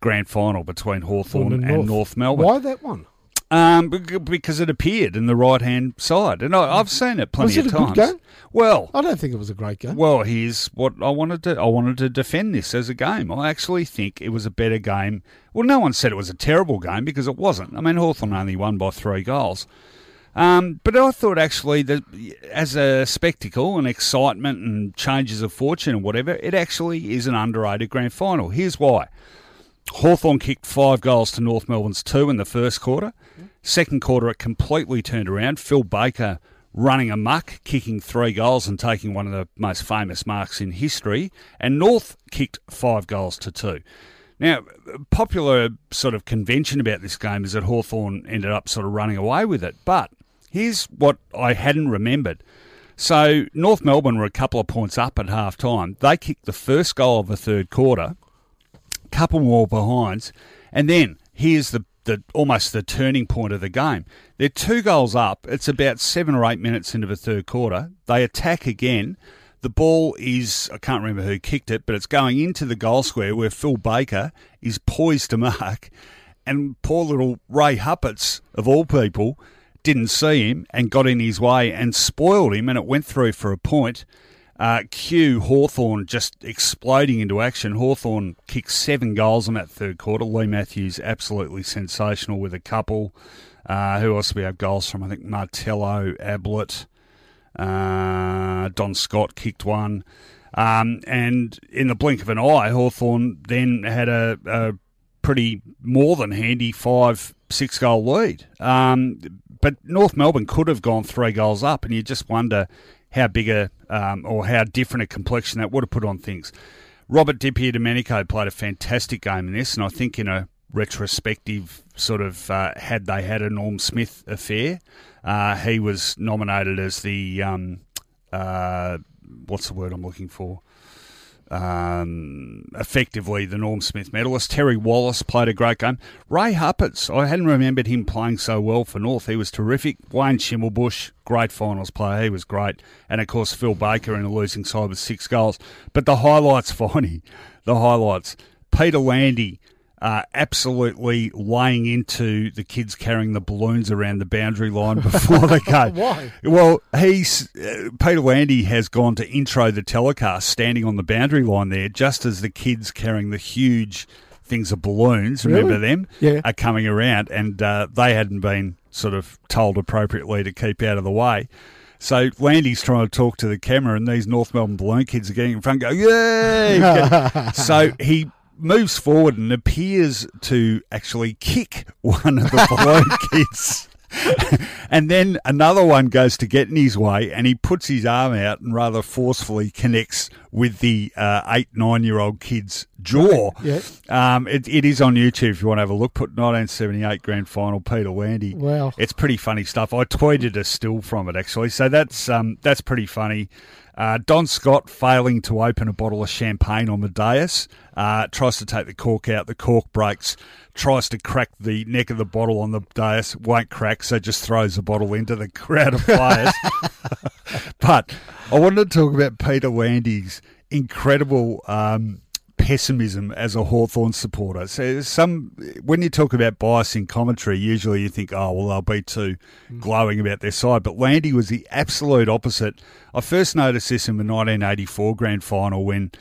grand final between Hawthorn and, and North. Melbourne. Why that one? Um, because it appeared in the right hand side, and I, have seen it plenty Was it of times. Good game? Well, I don't think it was a great game. Well, here's what I wanted to. I wanted to defend this as a game. I actually think it was a better game. Well, no one said it was a terrible game because it wasn't. I mean, Hawthorn only won by three goals. Um, but I thought actually that as a spectacle and excitement and changes of fortune and whatever, it actually is an underrated grand final. Here's why. Hawthorn kicked five goals to North Melbourne's two in the first quarter. Second quarter, it completely turned around. Phil Baker running amuck, kicking three goals and taking one of the most famous marks in history. And North kicked five goals to two. Now, popular sort of convention about this game is that Hawthorn ended up sort of running away with it. But here's what I hadn't remembered. So North Melbourne were a couple of points up at half time. They kicked the first goal of the third quarter, couple more behinds, and then here's the, the almost the turning point of the game. They're two goals up. It's about seven or eight minutes into the third quarter. They attack again. The ball is, I can't remember who kicked it, but it's going into the goal square where Phil Baker is poised to mark. And poor little Ray Huppatz, of all people, didn't see him and got in his way and spoiled him, and it went through for a point. Uh, Q Hawthorn just exploding into action. Hawthorn kicked seven goals in that third quarter. Leigh Matthews absolutely sensational with a couple. Uh, who else do we have goals from? I think Martello, Ablett, uh, Don Scott kicked one. Um, and in the blink of an eye, Hawthorn then had a, a pretty more than handy five, six goal lead. Um, but North Melbourne could have gone three goals up, and you just wonder how big a um, or how different a complexion that would have put on things. Robert DiPierdomenico played a fantastic game in this, and I think in a retrospective sort of uh, had they had a Norm Smith affair, uh, he was nominated as the um, uh, what's the word I'm looking for? Um, effectively the Norm Smith medalist. Terry Wallace played a great game. Ray Huppatz, I hadn't remembered him playing so well for North. He was terrific. Wayne Schimmelbusch, great finals player. He was great. And of course, Phil Baker in a losing side with six goals. But the highlights, Finey, the highlights. Peter Landy uh, absolutely laying into the kids carrying the balloons around the boundary line before they go. Why? Well, he's uh, Peter Landy has gone to intro the telecast, standing on the boundary line there, just as the kids carrying the huge things of balloons. Really? Remember them? Yeah. Are coming around, and uh, they hadn't been sort of told appropriately to keep out of the way. So Landy's trying to talk to the camera, and these North Melbourne balloon kids are getting in front, and go yay! so he moves forward and appears to actually kick one of the balloon kids. and then another one goes to get in his way, and he puts his arm out and rather forcefully connects with the uh, eight, nine year old kid's jaw. Yeah. Um, it, it is on YouTube if you want to have a look. Put 1978 grand final, Peter Landy. Wow. It's pretty funny stuff. I tweeted a still from it actually, so that's um, that's pretty funny. Uh, Don Scott failing to open a bottle of champagne on the dais, uh, tries to take the cork out, the cork breaks, tries to crack the neck of the bottle on the dais, won't crack, so just throws the bottle into the crowd of players. but I wanted to talk about Peter Landy's incredible um, pessimism as a Hawthorn supporter. So some when you talk about bias in commentary, usually you think, oh well, they'll be too glowing about their side. But Landy was the absolute opposite. I first noticed this in the 1984 grand final when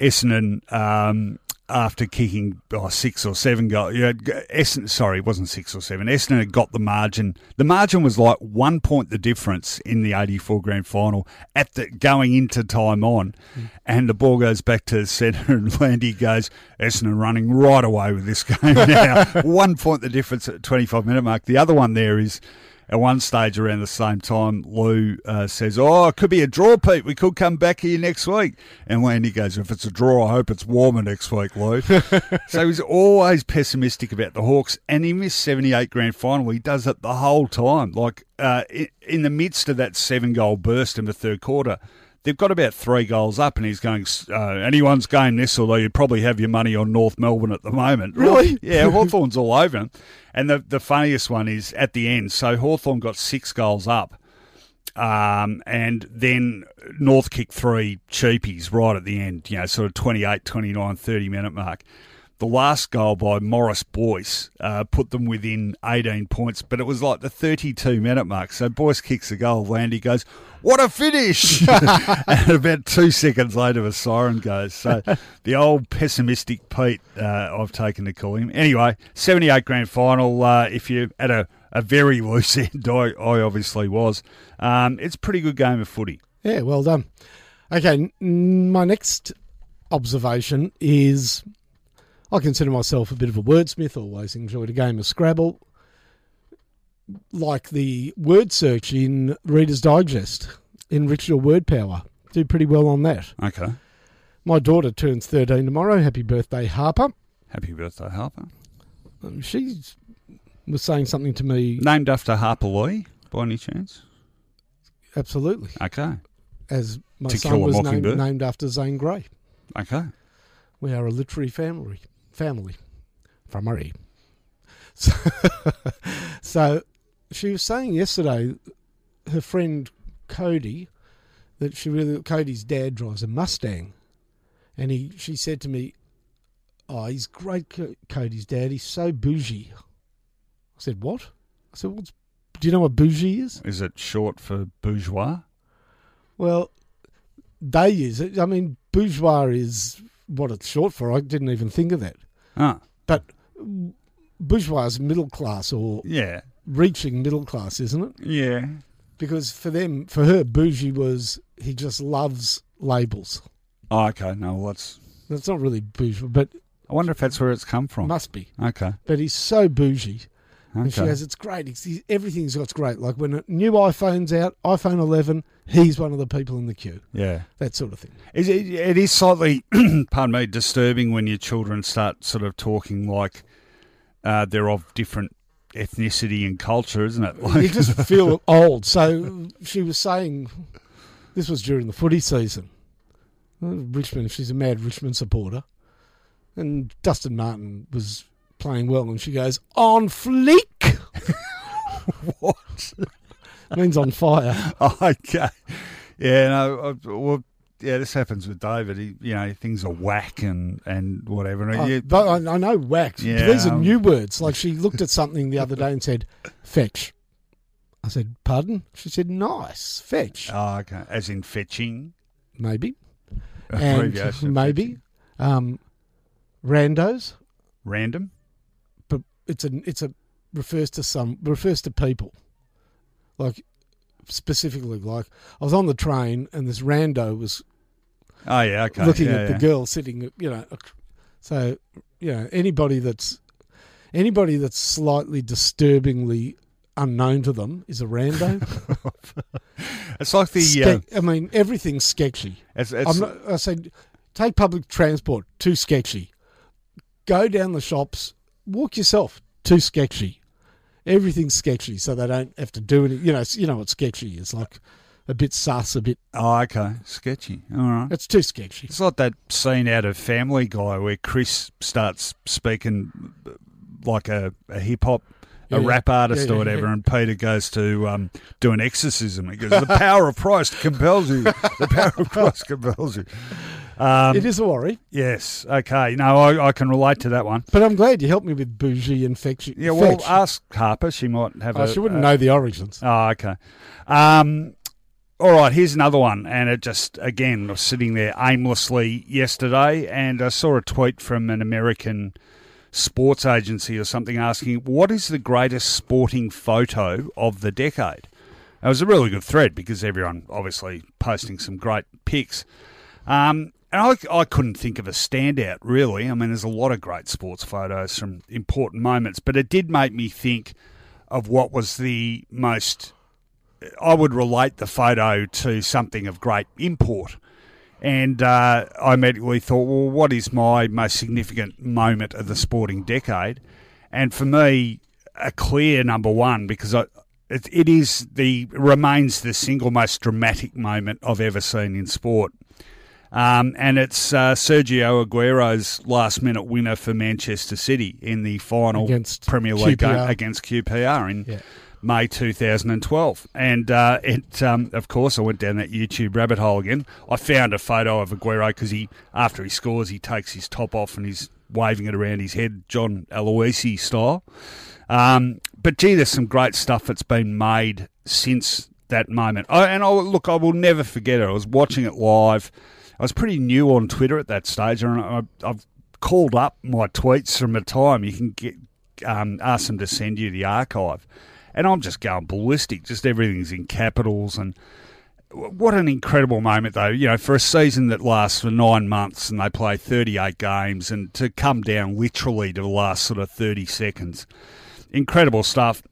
Essendon. Um, after kicking oh, six or seven goals, yeah, Essendon, sorry, it wasn't six or seven. Essendon had got the margin. The margin was like one point the difference in the 84 grand final at the going into time on. Mm. And the ball goes back to the centre and Landy goes, Essendon running right away with this game now. one point the difference at the 25 minute mark. The other one there is at one stage around the same time, Lou uh, says, "Oh, it could be a draw, Pete. We could come back here next week." And Landy goes, "If it's a draw, I hope it's warmer next week, Lou." so he's always pessimistic about the Hawks, and he missed seventy-eight grand final, he does it the whole time. Like uh, in, in the midst of that seven-goal burst in the third quarter. They've got about three goals up, and he's going. Uh, anyone's game this, although you'd probably have your money on North Melbourne at the moment. Really? Yeah, Hawthorn's all over him. And the, the funniest one is at the end. So Hawthorn got six goals up. Um, and then North kicked three cheapies right at the end, you know, sort of 28, 29, 30 minute mark. The last goal by Morris Boyce uh, put them within 18 points, but it was like the 32 minute mark. So Boyce kicks a goal, Landy goes, What a finish! and about two seconds later, a siren goes. So the old pessimistic Pete, uh, I've taken to call him. Anyway, 78 grand final. Uh, if you're at a, a very loose end, I, I obviously was. Um, it's a pretty good game of footy. Yeah, well done. Okay, n- my next observation is I consider myself a bit of a wordsmith, always enjoyed a game of Scrabble. Like the word search in Reader's Digest, enriched your word power. Do pretty well on that. Okay. My daughter turns 13 tomorrow. Happy birthday, Harper. Happy birthday, Harper. Um, she was saying something to me. Named after Harper Lee, by any chance? Absolutely. Okay. As my To son was named, named after Zane Grey. Okay. We are a literary family. Family. Family. So, so she was saying yesterday, her friend Cody, that she really Cody's dad drives a Mustang, and he she said to me, "Oh, he's great, Cody's dad. He's so bougie." I said, "What?" I said, "What's? Do you know what bougie is?" Is it short for bourgeois? Well, they use it. I mean, bourgeois is what it's short for. I didn't even think of that. Ah, But bourgeois is middle class or yeah, reaching middle class, isn't it? yeah. Because for them, for her, bougie was he just loves labels. Oh, okay. No, well, that's. That's not really bourgeois, but I wonder if that's where it's come from. must be. Okay. But he's so bougie. And she Okay. goes, it's great. It's, everything's got great. Like when a new iPhone's out, iPhone 11, he's one of the people in the queue. Yeah. That sort of thing. Is it, it is slightly, pardon me, disturbing when your children start sort of talking like uh, they're of different ethnicity and culture, isn't it? you just feel old. So she was saying, this was during the footy season. Uh, Richmond, she's a mad Richmond supporter. And Dustin Martin was playing well, and she goes, on fleek. what? Means on fire. okay. Yeah, no, I- well, yeah, this happens with David. He, you know, things are whack and, and whatever. And you- but I, I know whack. Yeah, These are um, new words. Like she looked at something the other day and said, fetch. I said, pardon? She said, nice, fetch. oh, okay. As in fetching. maybe. And maybe. Um, randos. Random. It's a it's a refers to some refers to people like specifically like i was on the train and this rando was Oh, yeah, okay. looking yeah, at the girl sitting you know so you know anybody that's anybody that's slightly disturbingly unknown to them is a rando It's like the. Ske- Uh, i mean everything's sketchy it's, it's, I'm not, i said take public transport too sketchy go down the shops walk yourself too sketchy everything's sketchy so they don't have to do any you know you know what sketchy is like a bit sus a bit oh, okay. Sketchy. All right. it's too sketchy It's like that scene out of Family Guy where Chris starts speaking like a, a hip hop, Yeah, a yeah. rap artist Yeah, or whatever, yeah. and Peter goes to um, do an exorcism. He goes, "The power of Christ compels you. The power of Christ compels you." Um, it is a worry Yes. Okay. No, I, I can relate to that one. but i'm glad you helped me with bougie and fetch Yeah. Well, ask Harper. She might have. Oh, a, she wouldn't a- know the origins Oh, okay. Um, all right, here's another one. And it just, again, I was sitting there aimlessly yesterday and I saw a tweet from an American sports agency or something asking, What is the greatest sporting photo of the decade? It was a really good thread because everyone obviously posting some great pics. Um, and I, I couldn't think of a standout, really. I mean, there's a lot of great sports photos from important moments, but it did make me think of what was the most. I would relate the photo to something of great import. And uh, I immediately thought, well, what is my most significant moment of the sporting decade? And for me, a clear number one because I, it, it is the remains the single most dramatic moment I've ever seen in sport. Um, and it's uh, Sergio Aguero's last minute winner for Manchester City in the final Against Premier League game QPR. against QPR in Yeah. May 2012. And uh, it, um, of course, I went down that YouTube rabbit hole again. I found a photo of Aguero because he, after he scores, he takes his top off and he's waving it around his head, John Aloisi style. Um, but gee, there's some great stuff that's been made since that moment. I, and I, look, I will never forget it. I was watching it live. I was pretty new on Twitter at that stage, and I, I've called up my tweets from the time. You can get um, ask them to send you the archive, and I'm just going ballistic. Just everything's in capitals, and what an incredible moment, though. You know, for a season that lasts for nine months and they play 38 games, and to come down literally to the last sort of 30 seconds, incredible stuff.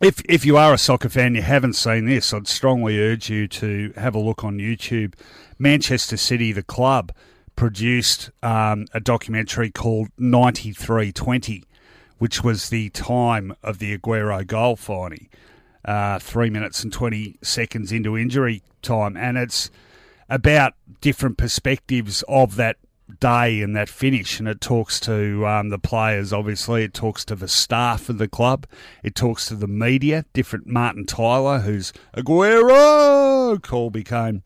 If if you are a soccer fan, you haven't seen this, I'd strongly urge you to have a look on YouTube. Manchester City, the club, produced um, a documentary called 9320, which was the time of the Aguero goal finding, uh, three minutes and 20 seconds into injury time. And it's about different perspectives of that day and that finish. And it talks to um, the players, obviously. It talks to the staff of the club. It talks to the media. Different Martin Tyler, whose Aguero call became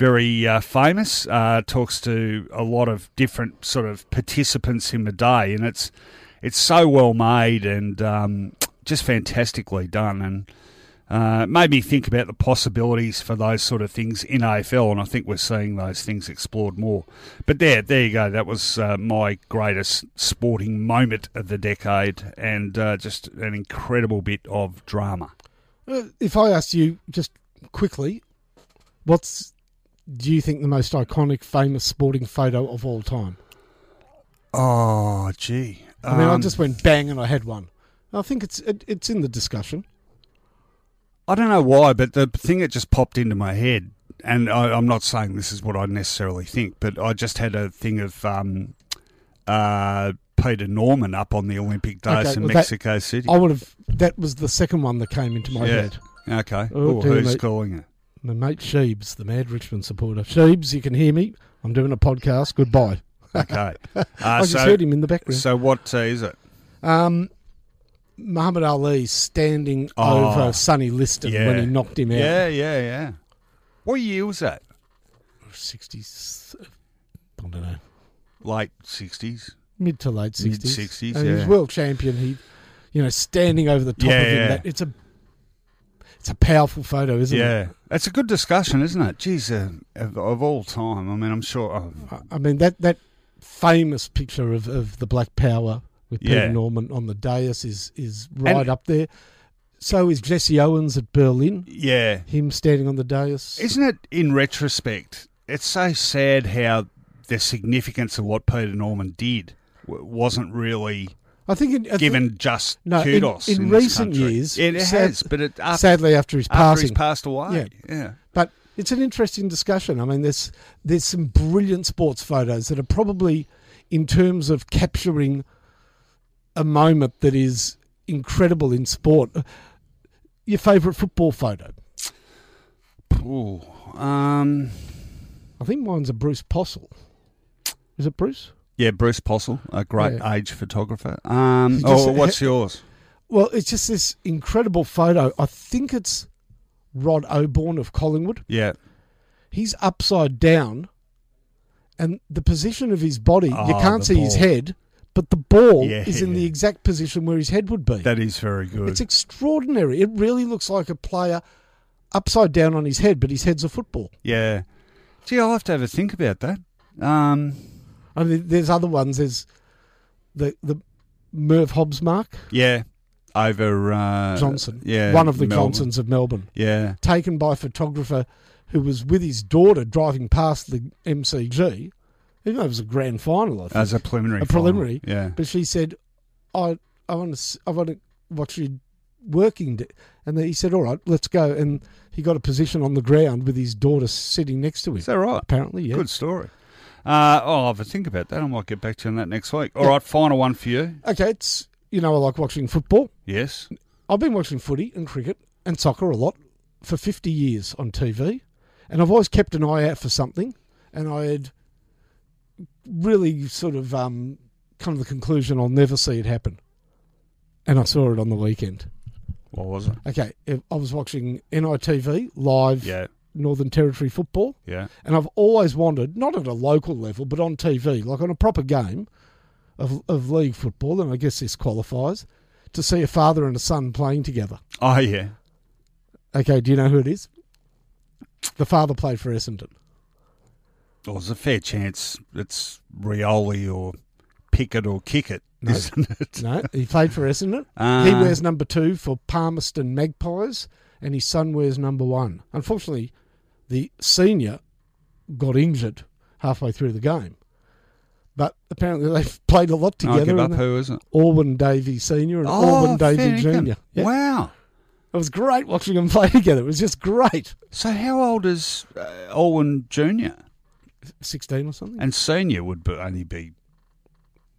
very uh, famous. Uh, talks to a lot of different sort of participants in the day, and it's it's so well made and um, just fantastically done. And uh, made me think about the possibilities for those sort of things in AFL, and I think we're seeing those things explored more. But there, there you go. That was uh, my greatest sporting moment of the decade, and uh, just an incredible bit of drama. Uh, If I asked you just quickly, what's do you think the most iconic, famous sporting photo of all time? Oh, gee. I mean, I Um, just went bang and I had one. I think it's it, it's in the discussion. I don't know why, but the thing that just popped into my head, and I, I'm not saying this is what I necessarily think, but I just had a thing of um, uh, Peter Norman up on the Olympic dais Okay, in well, that- Mexico City. I would have. That was the second one that came into my yeah. head. Okay. Oh, Oh, who's calling it? My mate Sheebs, the Mad Richmond supporter. Sheebs, you can hear me. I'm doing a podcast. Goodbye. Okay. Uh, I just so, heard him in the background. so what uh, is it? Um, Muhammad Ali standing Oh, over Sonny Liston yeah. when he knocked him out. Yeah, yeah, yeah. What year was that? 60s, I don't know, Late 60s? mid to late 60s. Mid-sixties, And He was world champion. He, you know, standing over the top Yeah, of him. yeah. That, it's a it's a powerful photo, isn't it? yeah. It's a good discussion, isn't it? Geez, uh, of, of all time. I mean, I'm sure. Oh, I- I mean, that, that famous picture of, of the Black Power with Peter Yeah. Norman on the dais is, is right And- up there. So is Jesse Owens at Berlin, yeah. him standing on the dais. Isn't it, in retrospect, it's so sad how the significance of what Peter Norman did wasn't really I think in, I think- given just No, in- kudos. in recent years, it, it sad- has, but it, after, sadly after his after passing. he's passed away. Yeah. yeah. But it's an interesting discussion. I mean, there's there's some brilliant sports photos that are probably, in terms of capturing a moment that is incredible in sport. Your favourite football photo? Ooh, um, I think mine's a Bruce Postle. Is it Bruce? Yeah, Bruce Postle, a great Yeah. age photographer. Um, just- oh, what's yours? Well, it's just this incredible photo. I think it's Rod Oborne of Collingwood. Yeah, He's upside down, and the position of his body, you Oh, can't see his head, but the ball Yeah. is in the exact position where his head would be. that is very good. It's extraordinary. It really looks like a player upside down on his head, but his head's a football. yeah. Gee, I'll have to have a think about that. Um, I mean, there's other ones. There's the the Merv Hobbs mark yeah, over uh, Johnson, Yeah, one of the Melbourne. Johnsons of Melbourne, Yeah, taken by a photographer who was with his daughter driving past the MCG. Even though it was a grand final, I think. as a preliminary. A preliminary. final. Yeah. But she said, "I, I want to, I want to watch you working." d-" And then he said, "All right, let's go." And he got a position on the ground with his daughter sitting next to him. Is that right? Apparently, yeah. Good story. Uh, oh, I'll have a think about that. I might get back to you on that next week. All Yeah. right, final one for you. Okay, it's you know I like watching football. Yes. I've been watching footy and cricket and soccer a lot for 50 years on TV, and I've always kept an eye out for something. And I had really sort of um, come to the conclusion I'll never see it happen. And I saw it on the weekend. What was it? Okay, I was watching NITV live Yeah. Northern Territory football, Yeah. and I've always wanted, not at a local level, but on TV, like on a proper game of, of league football, and I guess this qualifies, to see a father and a son playing together. Oh, yeah. Okay, do you know who it is? The father played for Essendon. Well, there's a fair chance it's Rioli or Pickett or Kickett, No. isn't it? No, he played for Essendon. Uh, he wears number two for Palmerston Magpies, and his son wears number one. Unfortunately, the senior got injured halfway through the game. But apparently they've played a lot I'll together. give up. Who is it? Alwyn Davey Senior and Oh, Alwyn income. Junior. Yeah. Wow. It was great watching them play together. It was just great. So how old is uh, Owen Junior? Sixteen or something. And senior would be, only be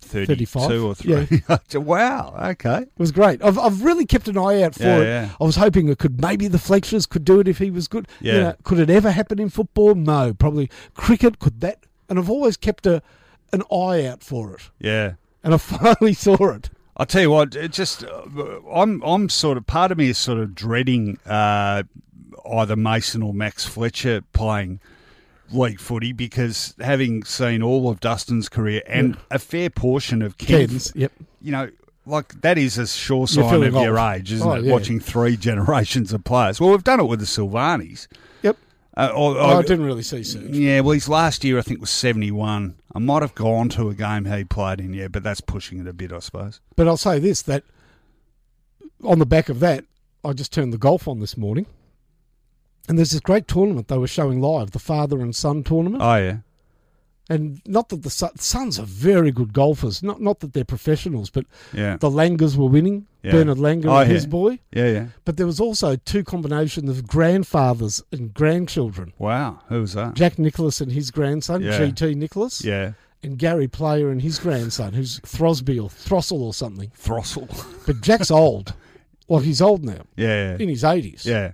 32 35, or 3. wow. Okay. It was great. I've I've really kept an eye out for Yeah, it. yeah. I was hoping it could maybe the Fletchers could do it if he was good. You Yeah. know, could it ever happen in football? No, probably cricket could that. And I've always kept a an eye out for it. Yeah. And I finally saw it. I'll tell you what, it just uh, I'm I'm sort of part of me is sort of dreading uh, either Mason or Max Fletcher playing league footy because having seen all of Dustin's career and a fair portion of Ken, Ken's, yep. you know, like that is a sure sign of your age, isn't Oh, it? yeah. Watching three generations of players. Well, we've done it with the Silvagnis. Yep. Uh, or, Oh, I didn't really see Serge. yeah, well, his last year I think was seventy-one. I might have gone to a game he played in, yeah, but that's pushing it a bit, I suppose. But I'll say this: that on the back of that, I just turned the golf on this morning, and there's this great tournament they were showing live, the father and son tournament. Oh yeah, And not that the son, sons are very good golfers, not not that they're professionals, but yeah, the Langers were winning. Yeah. Bernard Langer Oh, and his boy. yeah, yeah. But there was also two combinations of grandfathers and grandchildren. Wow, who was that? Jack Nicklaus and his grandson, Yeah. GT Nicklaus, Yeah, and Gary Player and his grandson, who's Throsby or Throstle or something. Throstle. But Jack's old. Well, he's old now, yeah, in his 80s. yeah,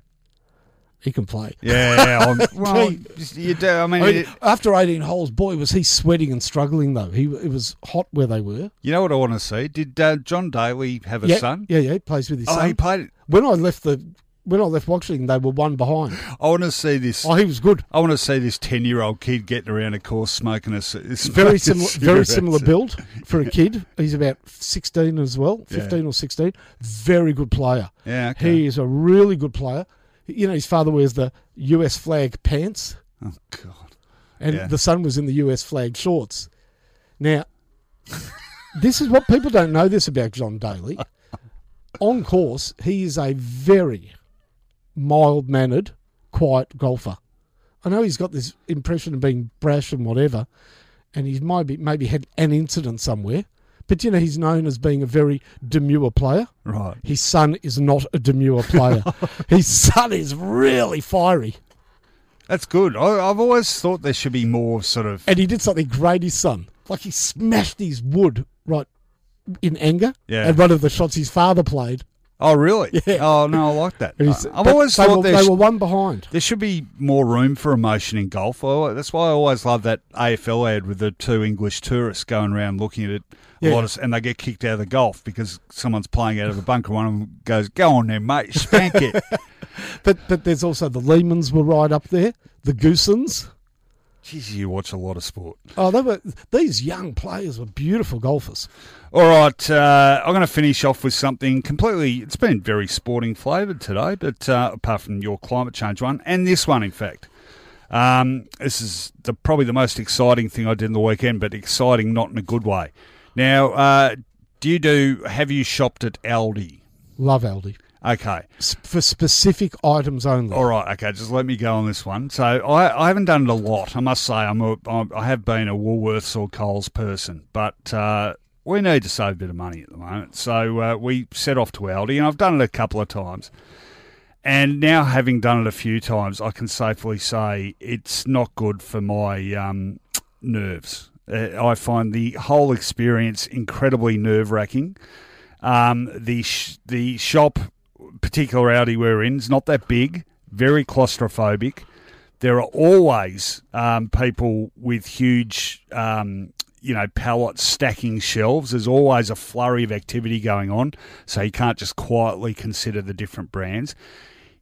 He can play. yeah. yeah. Well, you do. I mean, I mean, it- after 18 holes, boy, was he sweating and struggling, though. He It was hot where they were. you know what I want to see? Did uh, John Daly have a yeah, son? Yeah, yeah, he plays with his Oh, son. he played. when I left the when I left Washington, they were one behind. I want to see this. Oh, he was good. I want to see this ten-year-old kid getting around a course smoking a. smoking Very similar, very similar build for a kid. He's about 16 as well, Yeah. 15 or 16. Very good player. Yeah, okay. He is a really good player. You know, his father wears the US flag pants, Oh God. and Yeah. the son was in the US flag shorts. Now, this is what people don't know this about John Daly. On course, he is a very mild mannered, quiet golfer. I know he's got this impression of being brash and whatever, and he's maybe maybe had an incident somewhere. But you know, he's known as being a very demure player. Right. His son is not a demure player. His son is really fiery. That's good. I, I've always thought there should be more sort of. And he did something great, his son. Like he smashed his wood right in anger. Yeah. And one of the shots his father played. Oh, really? Yeah. Oh no, I like that. I've always they thought were, they sh- were one behind. there should be more room for emotion in golf. I- That's why I always love that AFL ad with the two English tourists going around looking at it. A lot of, and they get kicked out of the golf because someone's playing out of the bunker. One of them goes, "Go on there, mate, spank it." But but there's also the Lehmans were right up there. The Goosens. Jeez, you watch a lot of sport. Oh, they were these young players were beautiful golfers. All right, uh, I'm going to finish off with something completely. It's been very sporting flavoured today, but uh, apart from your climate change one and this one, in fact, um, this is the probably the most exciting thing I did in the weekend, but exciting not in a good way. Now, uh, do you do? Have you shopped at Aldi? Love Aldi. Okay. S- for specific items only. All right, okay, just let me go on this one. So I, I haven't done it a lot. I must say I'm a, I have been a Woolworths or Coles person, but uh, we need to save a bit of money at the moment. So uh, we set off to Aldi, and I've done it a couple of times. And now, having done it a few times, I can safely say it's not good for my um, nerves. Uh, I find the whole experience incredibly nerve wracking. Um, the sh- the shop, particular Aldi we're in, is not that big, very claustrophobic. There are always um, people with huge, um, you know, pallets stacking shelves. There's always a flurry of activity going on, so you can't just quietly consider the different brands.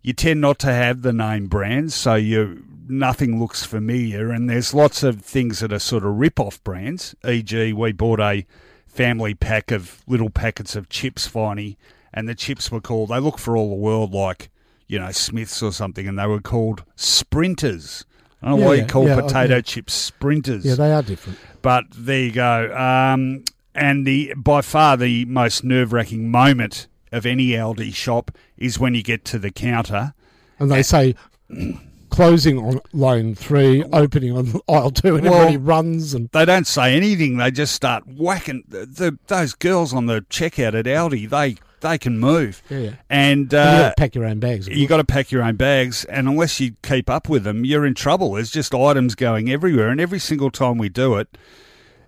You tend not to have the name brands, so you nothing looks familiar, and there's lots of things that are sort of rip-off brands. E.g., we bought a family pack of little packets of chips, finally, and the chips were called. They look for all the world like you know Smiths or something, and they were called Sprinters. I don't know Yeah, why you call yeah, potato yeah. chips Sprinters. Yeah, they are different. But there you go. Um, and the by far the most nerve wracking moment of any Aldi shop is when you get to the counter. And they say closing on lane three, opening on aisle two, and Well- everybody runs and They don't say anything. They just start whacking the, the those girls on the checkout at Aldi. They they can move. Yeah, yeah. And you uh, got to pack your own bags. you got to pack your own bags, and unless you keep up with them, you're in trouble. There's just items going everywhere, and every single time we do it,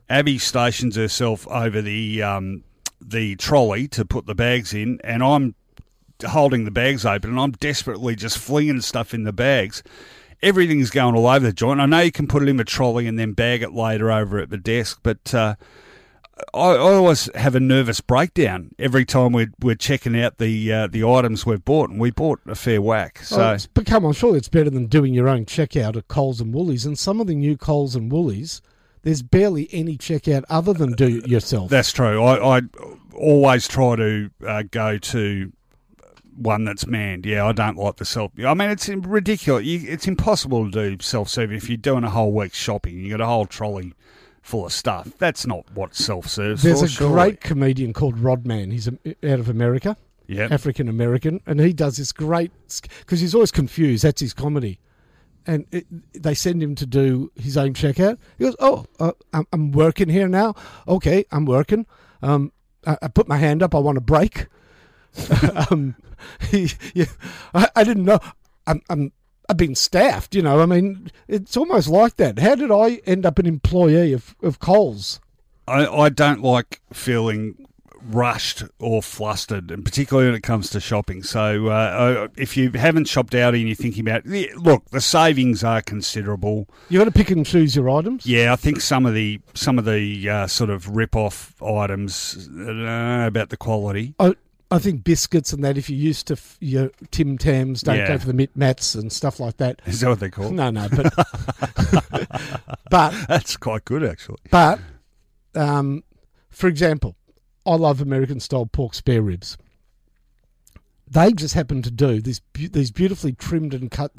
Abby stations herself over the um, the trolley to put the bags in, and I'm holding the bags open, and I'm desperately just flinging stuff in the bags. Everything's going all over the joint. I know you can put it in the trolley and then bag it later over at the desk, but uh, I, I always have a nervous breakdown every time we're, we're checking out the uh, the items we've bought, and we bought a fair whack. So Oh, it's become, I'm sure it's better than doing your own checkout at Coles and Woolies. And some of the new Coles and Woolies, there's barely any checkout other than do it yourself. That's true. I, I always try to uh, go to one that's manned. Yeah, I don't like the self. I mean, it's ridiculous. You, it's impossible to do self serve if you're doing a whole week's shopping. You got a whole trolley full of stuff. That's not what self serves. There's for, a surely. great comedian called Rodman. He's out of America, yeah. African American, and he does this great because he's always confused. That's his comedy. And it, they send him to do his own checkout. He goes, "Oh, uh, I'm, I'm working here now. Okay, I'm working. Um, I, I put my hand up. I want a break. um, he, yeah, I, I didn't know. I'm, I'm I've been staffed. You know, I mean, it's almost like that. How did I end up an employee of of Coles? I, I don't like feeling rushed or flustered, and particularly when it comes to shopping. So, uh, if you haven't shopped out and you're thinking about, look, the savings are considerable. You got to pick and choose your items. Yeah, I think some of the some of the uh, sort of rip off items I don't know about the quality. I, I think biscuits and that. If you're used to f- your Tim Tams, don't Yeah. go for the Mit Mats and stuff like that. Is that what they call? No, no, but but That's quite good, actually. but um, for example, I love American style pork spare ribs. They just happen to do these these beautifully trimmed and cut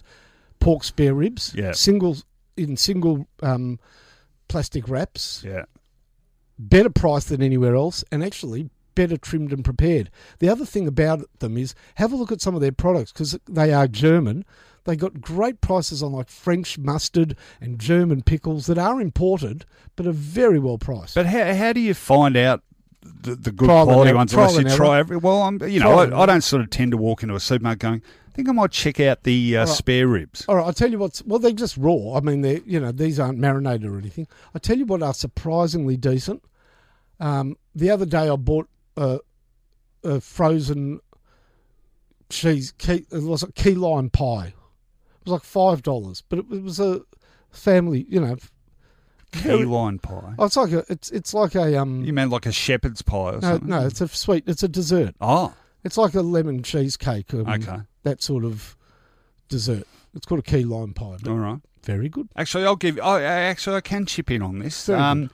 pork spare ribs, Yeah. single in single um, plastic wraps, Yeah, better price than anywhere else, and actually better trimmed and prepared. The other thing about them is have a look at some of their products because they are German. They got great prices on like French mustard and German pickles that are imported but are very well priced. but how how do you find out? The, the good Trial quality ones, unless you try every. Well, I'm, you know, I, I don't sort of tend to walk into a supermarket going, I think I might check out the uh, right. spare ribs. All right, I'll tell you what's well, they're just raw. I mean, they you know these aren't marinated or anything. I tell you what are surprisingly decent. Um, the other day I bought a, a frozen cheese. Key, it was a key lime pie. It was like five dollars, but it was a family. You know, Key lime pie. oh, it's like a it's it's like a um. You meant like a shepherd's pie or no, something? no, it's a sweet. It's a dessert. Oh, It's like a lemon cheesecake. Um, okay. That sort of dessert. It's called a key lime pie. All right. very good. Actually, I'll give. I actually I can chip in on this. Um,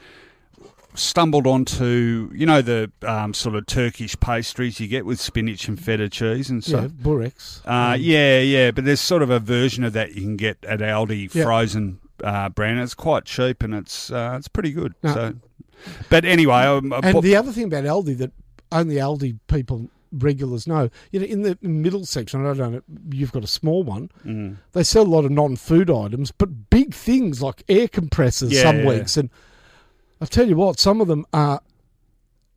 stumbled onto you know the um, sort of Turkish pastries you get with spinach and feta cheese and so Yeah. Burex. Uh, Um, yeah, yeah, but there's sort of a version of that you can get at Aldi, Yeah. frozen uh, brand. It's quite cheap and it's uh, it's pretty good. No. So, but anyway, um, I, I And the other thing about Aldi that only Aldi people regulars know, you know, in the middle section, I don't know, you've got a small one. Mm. They sell a lot of non-food items, but big things like air compressors Yeah, some yeah. weeks. And I tell you what, some of them are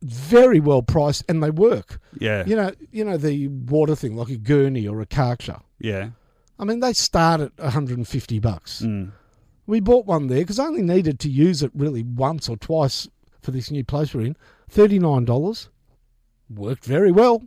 very well priced and they work. yeah, You know, you know the water thing like a gurney or a karcher. yeah, I mean, they start at 150 bucks. mm. We bought one there because I only needed to use it really once or twice for this new place we're in. Thirty-nine dollars. Worked very well.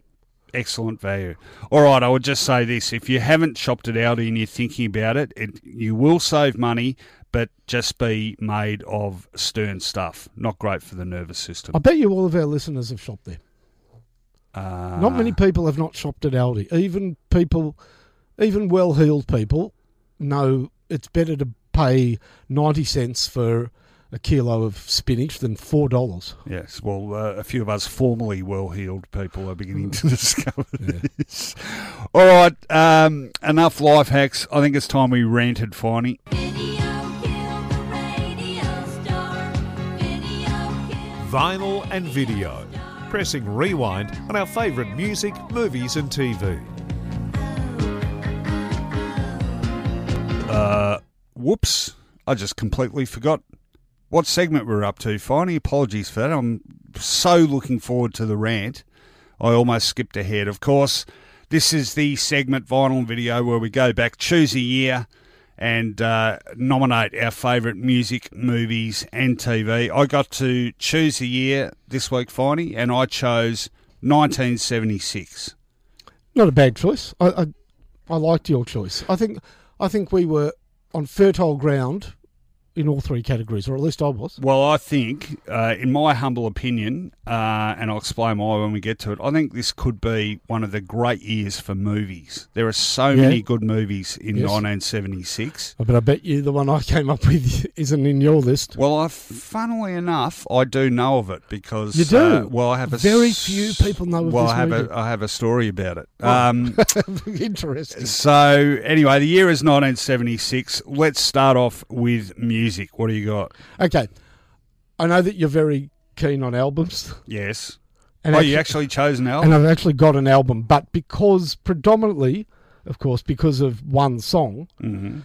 Excellent value. All right, I would just say this: if you haven't shopped at Aldi and you're thinking about it, it you will save money, but just be made of stern stuff. Not great for the nervous system. I bet you all of our listeners have shopped there. Uh, Not many people have not shopped at Aldi. Even people, even well-heeled people, know it's better to pay ninety cents for a kilo of spinach than four dollars. Yes, well, uh, a few of us formerly well-heeled people are beginning to discover this. All right, um, enough life hacks. I think it's time we ranted, Finey. Video killed the radio star. Video killed. Vinyl and video. Pressing rewind on our favourite music, movies, and TV. Uh, Whoops, I just completely forgot what segment we're up to, Finey. Apologies for that. I'm so looking forward to the rant. I almost skipped ahead. Of course, this is the segment Vinyl and Video where we go back, choose a year, and uh, nominate our favourite music, movies, and TV. I got to choose a year this week, Finey, and I chose 1976. Not a bad choice. I, I I liked your choice. I think I think we were on fertile ground in all three categories, or at least I was. Well, I think, uh, in my humble opinion, uh, and I'll explain why when we get to it, I think this could be one of the great years for movies. There are so Yeah. many good movies in Yes. 1976. But I bet you the one I came up with isn't in your list. Well, I, funnily enough, I do know of it because You do? Uh, well, I have a Very few people know of well, I have movie. a I have a story about it. Oh. Um, Interesting. so anyway, the year is 1976. Let's start off with music. What do you got? Okay, I know that you're very keen on albums, Yes. and oh, actually, you actually chose an album? and. I've actually got an album, but because predominantly, of course, because of one song. hmm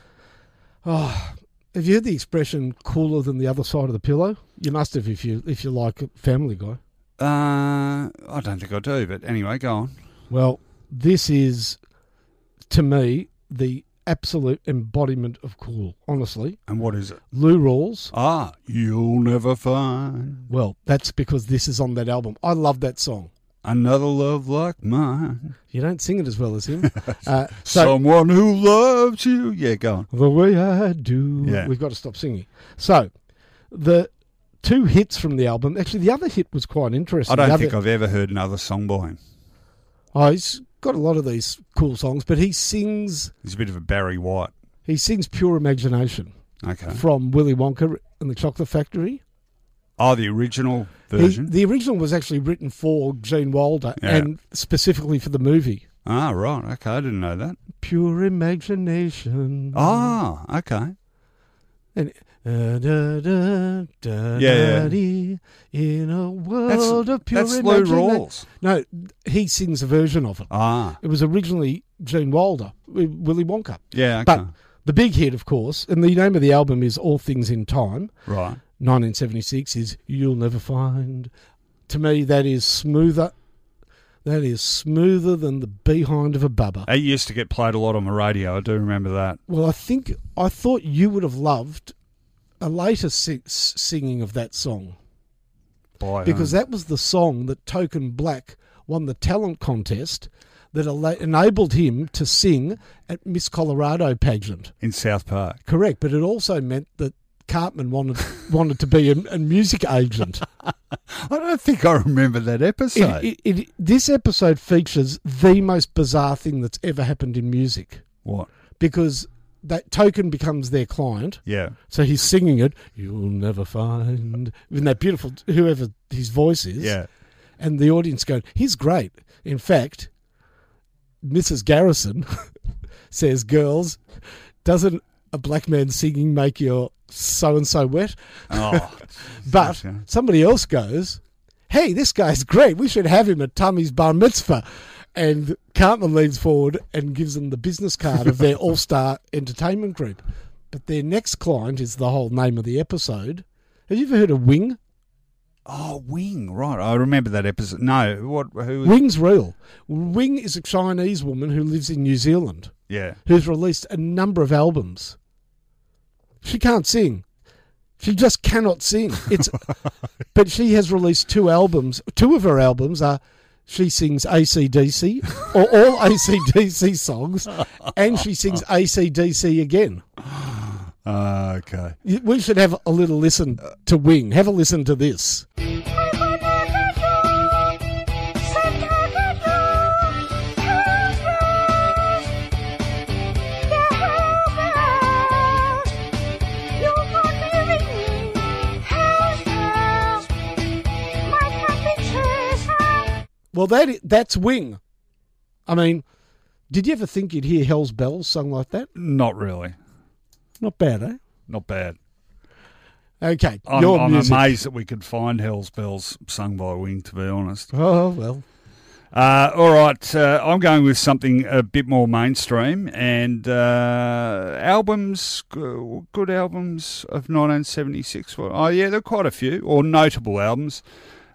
Oh, have you heard the expression "cooler than the other side of the pillow"? You must have if you if you like Family Guy. Uh, I don't think I do, but anyway, go on. Well, this is to me the absolute embodiment of cool. Honestly, And what is it? Lou Rawls. Ah, you'll never find Well, that's because this is on that album. I love that song. another love like mine. You don't sing it as well as him. uh, so Someone who loves you. Yeah, go on. the way I do, Yeah. we've got to stop singing. So the two hits from the album. Actually, the other hit was quite interesting. I don't other- think I've ever heard another song by him. Oh, he's got a lot of these cool songs, but he sings. He's a bit of a Barry White. He sings "Pure Imagination" Okay. from Willy Wonka and the Chocolate Factory. Oh, the original He- version. the original was actually written for Gene Wilder Yeah. and specifically for the movie. ah, right. Okay, I didn't know that. Pure imagination. Ah, okay. And, uh, da, da, da, Yeah, da, dee, in a world of pure that's Lou imagination. Rawls. No, he sings a version of it. Ah, It was originally Gene Wilder, with Willy Wonka. yeah, okay. But the big hit, of course, and the name of the album is All Things in Time. right. 1976 is You'll Never Find. To me, that is smoother. That is smoother than the behind of a bubba. It used to get played a lot on the radio. I do remember that. Well, I think I thought you would have loved a later si- singing of that song By because that was the song that Token Black won the talent contest that enabled him to sing at Miss Colorado pageant. in South Park. Correct, but it also meant that Cartman wanted wanted to be a, a music agent. I don't think I remember that episode. It, it, it, this episode features the most bizarre thing that's ever happened in music what? because that token becomes their client. Yeah. So he's singing it. You'll never find in that beautiful whoever his voice is. Yeah. And the audience going, he's great. In fact, Mrs. Garrison says, "Girls, doesn't a black man singing make your so and so wet?" Oh, But somebody else goes, "Hey, this guy's great. We should have him at Tommy's bar mitzvah." And Cartman leans forward and gives them the business card of their all-star entertainment group. But their next client is the whole name of the episode. Have you ever heard of Wing? oh, Wing. Right. I remember that episode. No. What? Who? Was, Wing's real. Wing is a Chinese woman who lives in New Zealand yeah. who's released a number of albums. She can't sing. She just cannot sing. It's but she has released two albums. Two of her albums are she sings ACDC or all ACDC songs and she sings ACDC again. Ah, okay. We should have a little listen to Wing. Have a listen to this. Well, that that's Wing. I mean, did you ever think you'd hear Hell's Bells sung like that? Not really. Not bad, eh? Not bad. Okay, I'm, your I'm music. amazed that we could find Hell's Bells sung by Wing, to be honest. Oh well, Uh, all right, uh, I'm going with something a bit more mainstream and uh, albums, good albums of 1976. Well, Oh yeah, there are quite a few, or notable albums.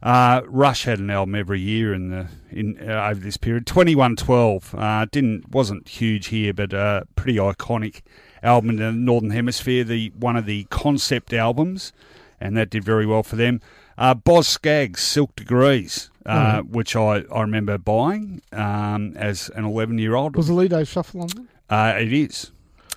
Uh, Rush had an album every year in the in uh, over this period. 2112 uh, didn't wasn't huge here, but uh, pretty iconic album in the Northern Hemisphere. The one of the concept albums, and that did very well for them. Uh, Boz Scaggs, Silk Degrees, uh, which I, I remember buying um, as an 11 year old. was the Lido Shuffle on that? Uh, it is.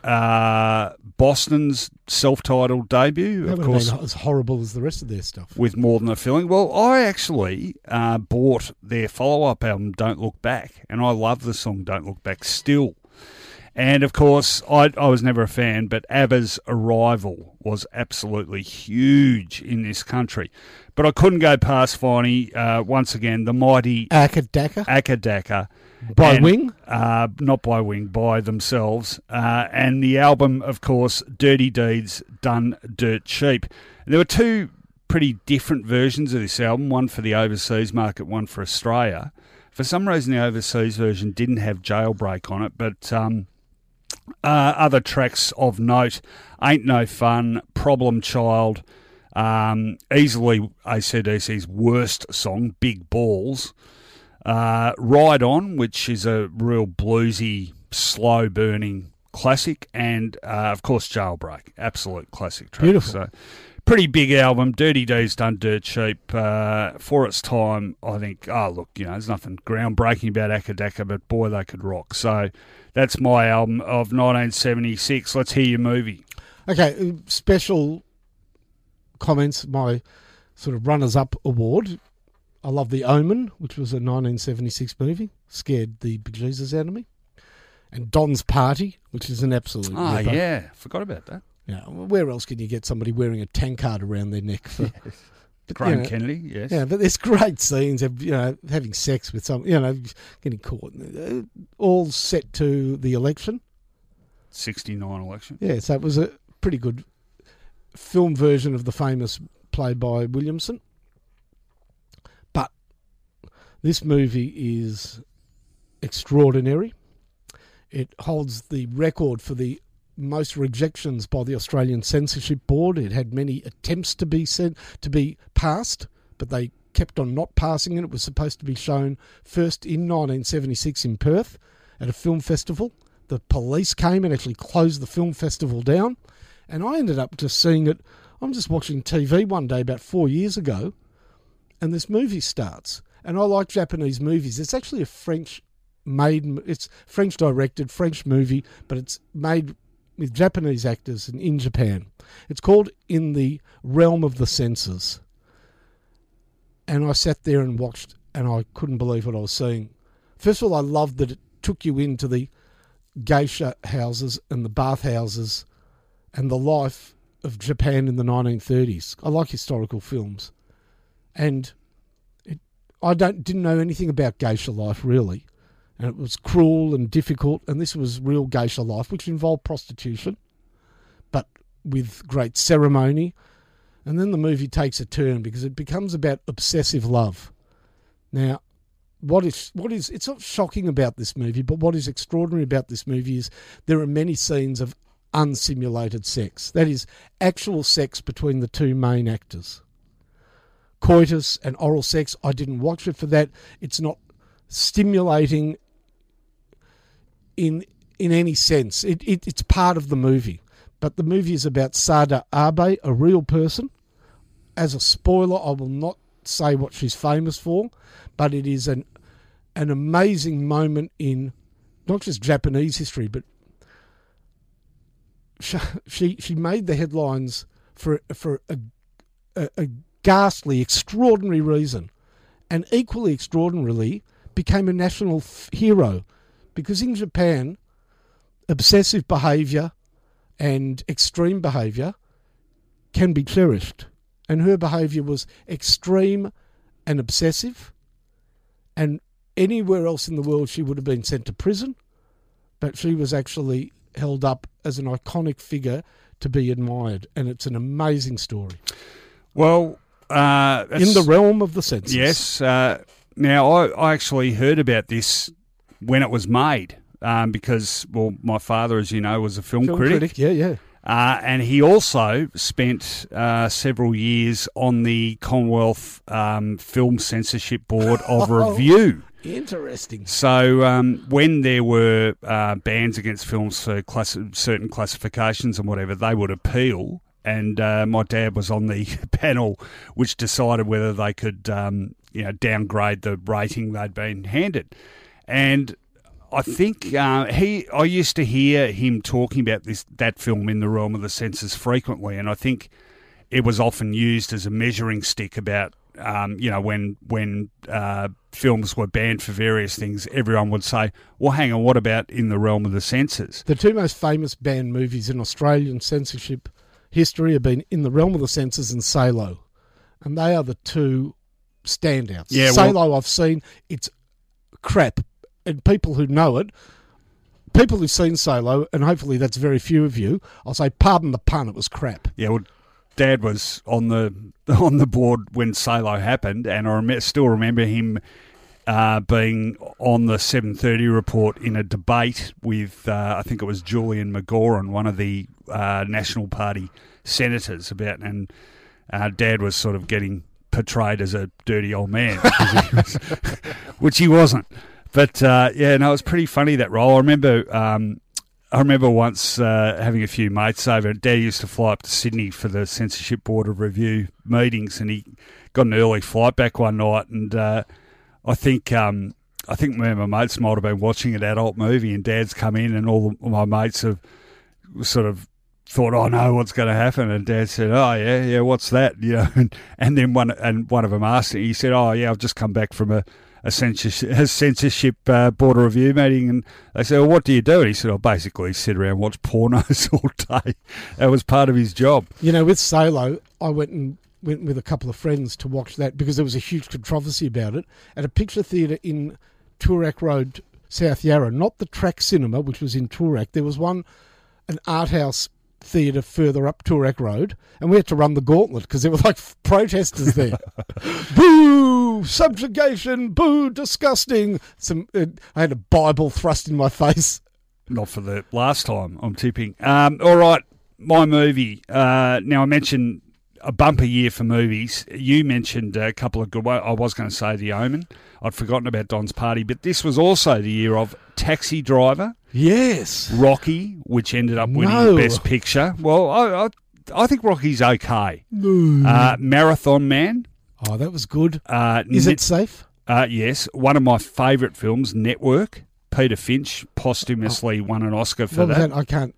Uh, Boston's self-titled debut, That of course, as horrible as the rest of their stuff. with more than a feeling. Well, I actually uh, bought their follow-up album, "Don't Look Back," and I love the song "Don't Look Back" still. And of course, I, I was never a fan, but ABBA's arrival was absolutely huge in this country. But I couldn't go past finding uh, once again the mighty Acca Dacca Akadaka. by and- Wing. Uh, not by Wing, by themselves. Uh, and the album, of course, Dirty Deeds Done Dirt Cheap. And there were two pretty different versions of this album one for the overseas market, one for Australia. For some reason, the overseas version didn't have Jailbreak on it, but um, uh, other tracks of note Ain't No Fun, Problem Child, um, easily ACDC's worst song, Big Balls. Uh, Ride On, which is a real bluesy, slow burning classic, and uh, of course Jailbreak, absolute classic track. Beautiful. So, pretty big album. Dirty Deeds done dirt cheap uh, for its time. I think. Oh look, you know, there's nothing groundbreaking about Acca Dacca, but boy, they could rock. So that's my album of 1976. Let's hear your movie. Okay, uh, special comments. My sort of runners-up award. I love The Omen, which was a 1976 movie. Scared the bejesus out of me. And Don's Party, which is an absolute. Oh ripper. yeah, forgot about that. Know, where else can you get somebody wearing a tankard around their neck? For, Graham you know, Kennedy, yes. Yeah, but there's great scenes of you know having sex with some, you know, getting caught. Uh, All set to the election. 69 election. Yeah, so it was a pretty good film version of the famous play by Williamson. But this movie is extraordinary. It holds the record for the most rejections by the Australian Censorship Board. It had many attempts to be sent to be passed, but they kept on not passing it. It was supposed to be shown first in 1976 in Perth at a film festival. The police came and actually closed the film festival down, and I ended up just seeing it. I'm just watching TV one day about four years ago, and this movie starts. And I like Japanese movies. It's actually a French made, it's French directed, French movie, but it's made with Japanese actors and in Japan. It's called In the Realm of the Senses. And I sat there and watched, and I couldn't believe what I was seeing. First of all, I loved that it took you into the geisha houses and the bath houses and the life of Japan in the 1930s. I like historical films. And it, I don't didn't know anything about geisha life really. And it was cruel and difficult and this was real geisha life which involved prostitution but with great ceremony. And then the movie takes a turn because it becomes about obsessive love. Now, what is what is it's not shocking about this movie, but what is extraordinary about this movie is there are many scenes of unsimulated sex. That is actual sex between the two main actors. Coitus and oral sex. I didn't watch it for that. It's not stimulating in in any sense. It, it it's part of the movie. But the movie is about Sada Abe, a real person. As a spoiler, I will not say what she's famous for, but it is an an amazing moment in not just Japanese history, but she she, made the headlines for for a, a, a ghastly, extraordinary reason, and equally extraordinarily became a national f- hero, because in Japan, obsessive behaviour and extreme behaviour can be cherished, and her behaviour was extreme and obsessive, and anywhere else in the world she would have been sent to prison, but she was actually held up as an iconic figure to be admired, and it's an amazing story Well, uh, in the realm of the senses. Yes. Uh, now, I, I actually heard about this when it was made um, because, well, my father, as you know, was a film, Film critic. critic. Yeah, yeah. Uh, and he also spent uh, several years on the Commonwealth um, Film Censorship Board of Oh. Review. Interesting. So um, when there were uh, bans against films for class- certain classifications and whatever, they would appeal. And uh, my dad was on the panel which decided whether they could, um, you know, downgrade the rating they'd been handed. And I think uh, he. I used to hear him talking about this that film in the realm of the senses frequently, and I think it was often used as a measuring stick about um, you know when when uh, films were banned for various things. Everyone would say, "Well, hang on, what about in the realm of the senses?" The two most famous banned movies in Australian censorship history have been In the Realm of the Senses and Salo. And they are the two standouts. Yeah, well- Salo I've seen, it's crap. And people who know it, people who've seen Salo, and hopefully that's very few of you, I'll say, pardon the pun, it was crap. Yeah, well, Dad was on the on the board when Salo happened, and I rem- still remember him uh, being on the seven thirty report in a debate with uh, I think it was Julian McGauran, one of the uh, National Party senators, about and uh, Dad was sort of getting portrayed as a dirty old man, he was- which he wasn't. But uh, yeah, no, it was pretty funny that role. I remember. Um, I remember once uh, having a few mates over. Dad used to fly up to Sydney for the censorship board of review meetings, and he got an early flight back one night. And uh, I think um, I think me and my mates might have been watching an adult movie, and Dad's come in, and all of my mates have sort of thought, "Oh no, what's going to happen?" And Dad said, "Oh yeah, yeah, what's that?" You know, and, and then one and one of them asked, him, he said, "Oh yeah, I've just come back from a." A censorship, a censorship uh, board review meeting, and they said, "Well, what do you do?" And he said, "I basically sit around and watch pornos all day." That was part of his job. You know, with Salo, I went and went with a couple of friends to watch that because there was a huge controversy about it at a picture theatre in Toorak Road, South Yarra. Not the Trak Cinema, which was in Toorak. There was one, an art house theatre further up Toorak Road, and we had to run the gauntlet because there were like protesters there. boo! Subjugation! Boo! Disgusting! Some, uh, I had a Bible thrust in my face. not for the last time. I'm tipping. Um, all right, my movie. Uh, now I mentioned a bumper year for movies. You mentioned a couple of good ones. I was going to say The Omen. I'd forgotten about Don's Party, but this was also the year of Taxi Driver, Yes. Rocky, which ended up winning No. Best Picture. Well, I, I, I think Rocky's okay. Uh, Marathon Man. Oh, that was good. Uh, Is Net- it safe? uh, yes, one of my favourite films, Network. Peter Finch posthumously won an Oscar for that. that? I can't.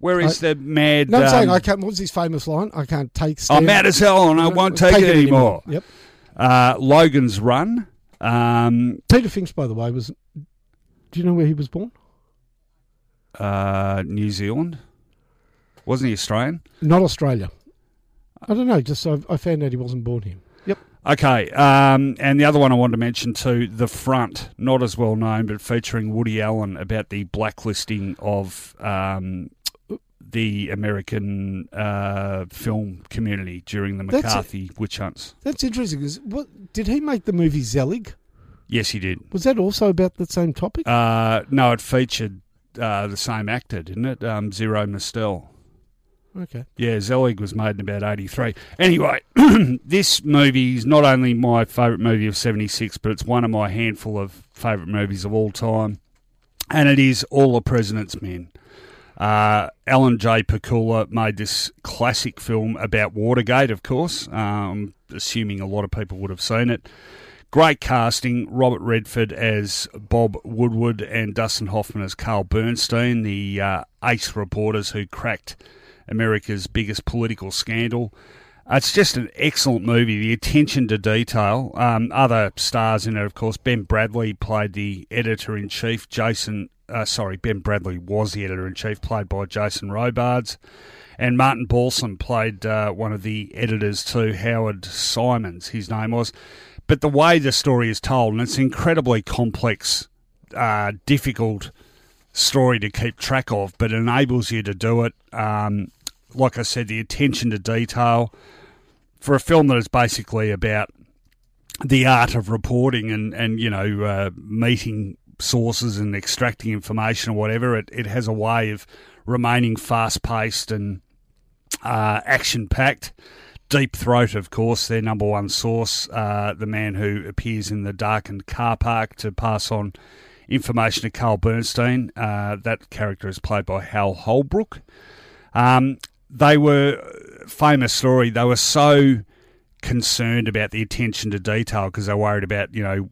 Where is the mad? No, I'm saying um, I can't. What was his famous line? I can't take. I'm mad as hell and I won't take, it anymore. Yep. Uh, Logan's Run. Um, Peter Finch, by the way, was. Do you know where he was born? uh, New Zealand. Wasn't he Australian? Not Australia. I don't know. Just I, I found out he wasn't born here. Yep. Okay. Um, and the other one I wanted to mention too, The Front, not as well known, but featuring Woody Allen about the blacklisting of um, the American uh, film community during the That's it. McCarthy witch hunts. That's interesting. 'cause what did he make the movie Zelig? Yes, he did. Was that also about the same topic? Uh, no, it featured uh, the same actor, didn't it? Um, Zero Mostel. okay. Yeah, Zelig was made in about 83. Anyway, this movie is not only my favourite movie of 76, but it's one of my handful of favourite movies of all time. And it is All the President's Men. Uh, Alan J. Pakula made this classic film about Watergate, of course, um, assuming a lot of people would have seen it. Great casting. Robert Redford as Bob Woodward and Dustin Hoffman as Carl Bernstein, the uh, ace reporters who cracked America's biggest political scandal. It's just an excellent movie. The attention to detail. Um, other stars in it, of course. Ben Bradlee played the editor in chief. Jason, uh, sorry, Ben Bradlee was the editor in chief, played by Jason Robards. And Martin Balsam played uh, one of the editors too, Howard Simons, his name was. But the way the story is told, and it's an incredibly complex, uh, difficult story to keep track of, but enables you to do it. Um, like I said, the attention to detail for a film that is basically about the art of reporting and, and you know, uh, meeting sources and extracting information or whatever, it, it has a way of remaining fast paced and uh, action packed. Deep Throat, of course, their number one source, uh, the man who appears in the darkened car park to pass on information to Carl Bernstein. Uh, that character is played by Hal Holbrook. Um, they were famous story. They were so concerned about the attention to detail because they were worried about you know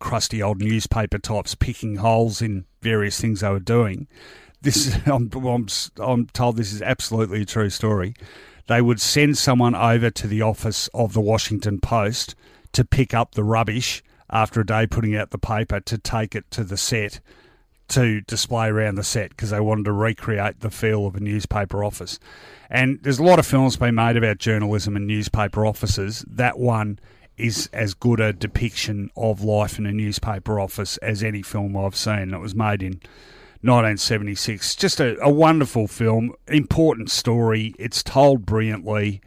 crusty old newspaper types picking holes in various things they were doing. This I'm, I'm, I'm told this is absolutely a true story. They would send someone over to the office of the Washington Post to pick up the rubbish after a day putting out the paper to take it to the set to display around the set because they wanted to recreate the feel of a newspaper office. And there's a lot of films being made about journalism and newspaper offices. That one is as good a depiction of life in a newspaper office as any film I've seen. It was made in 1976. Just a, a wonderful film, important story. It's told brilliantly.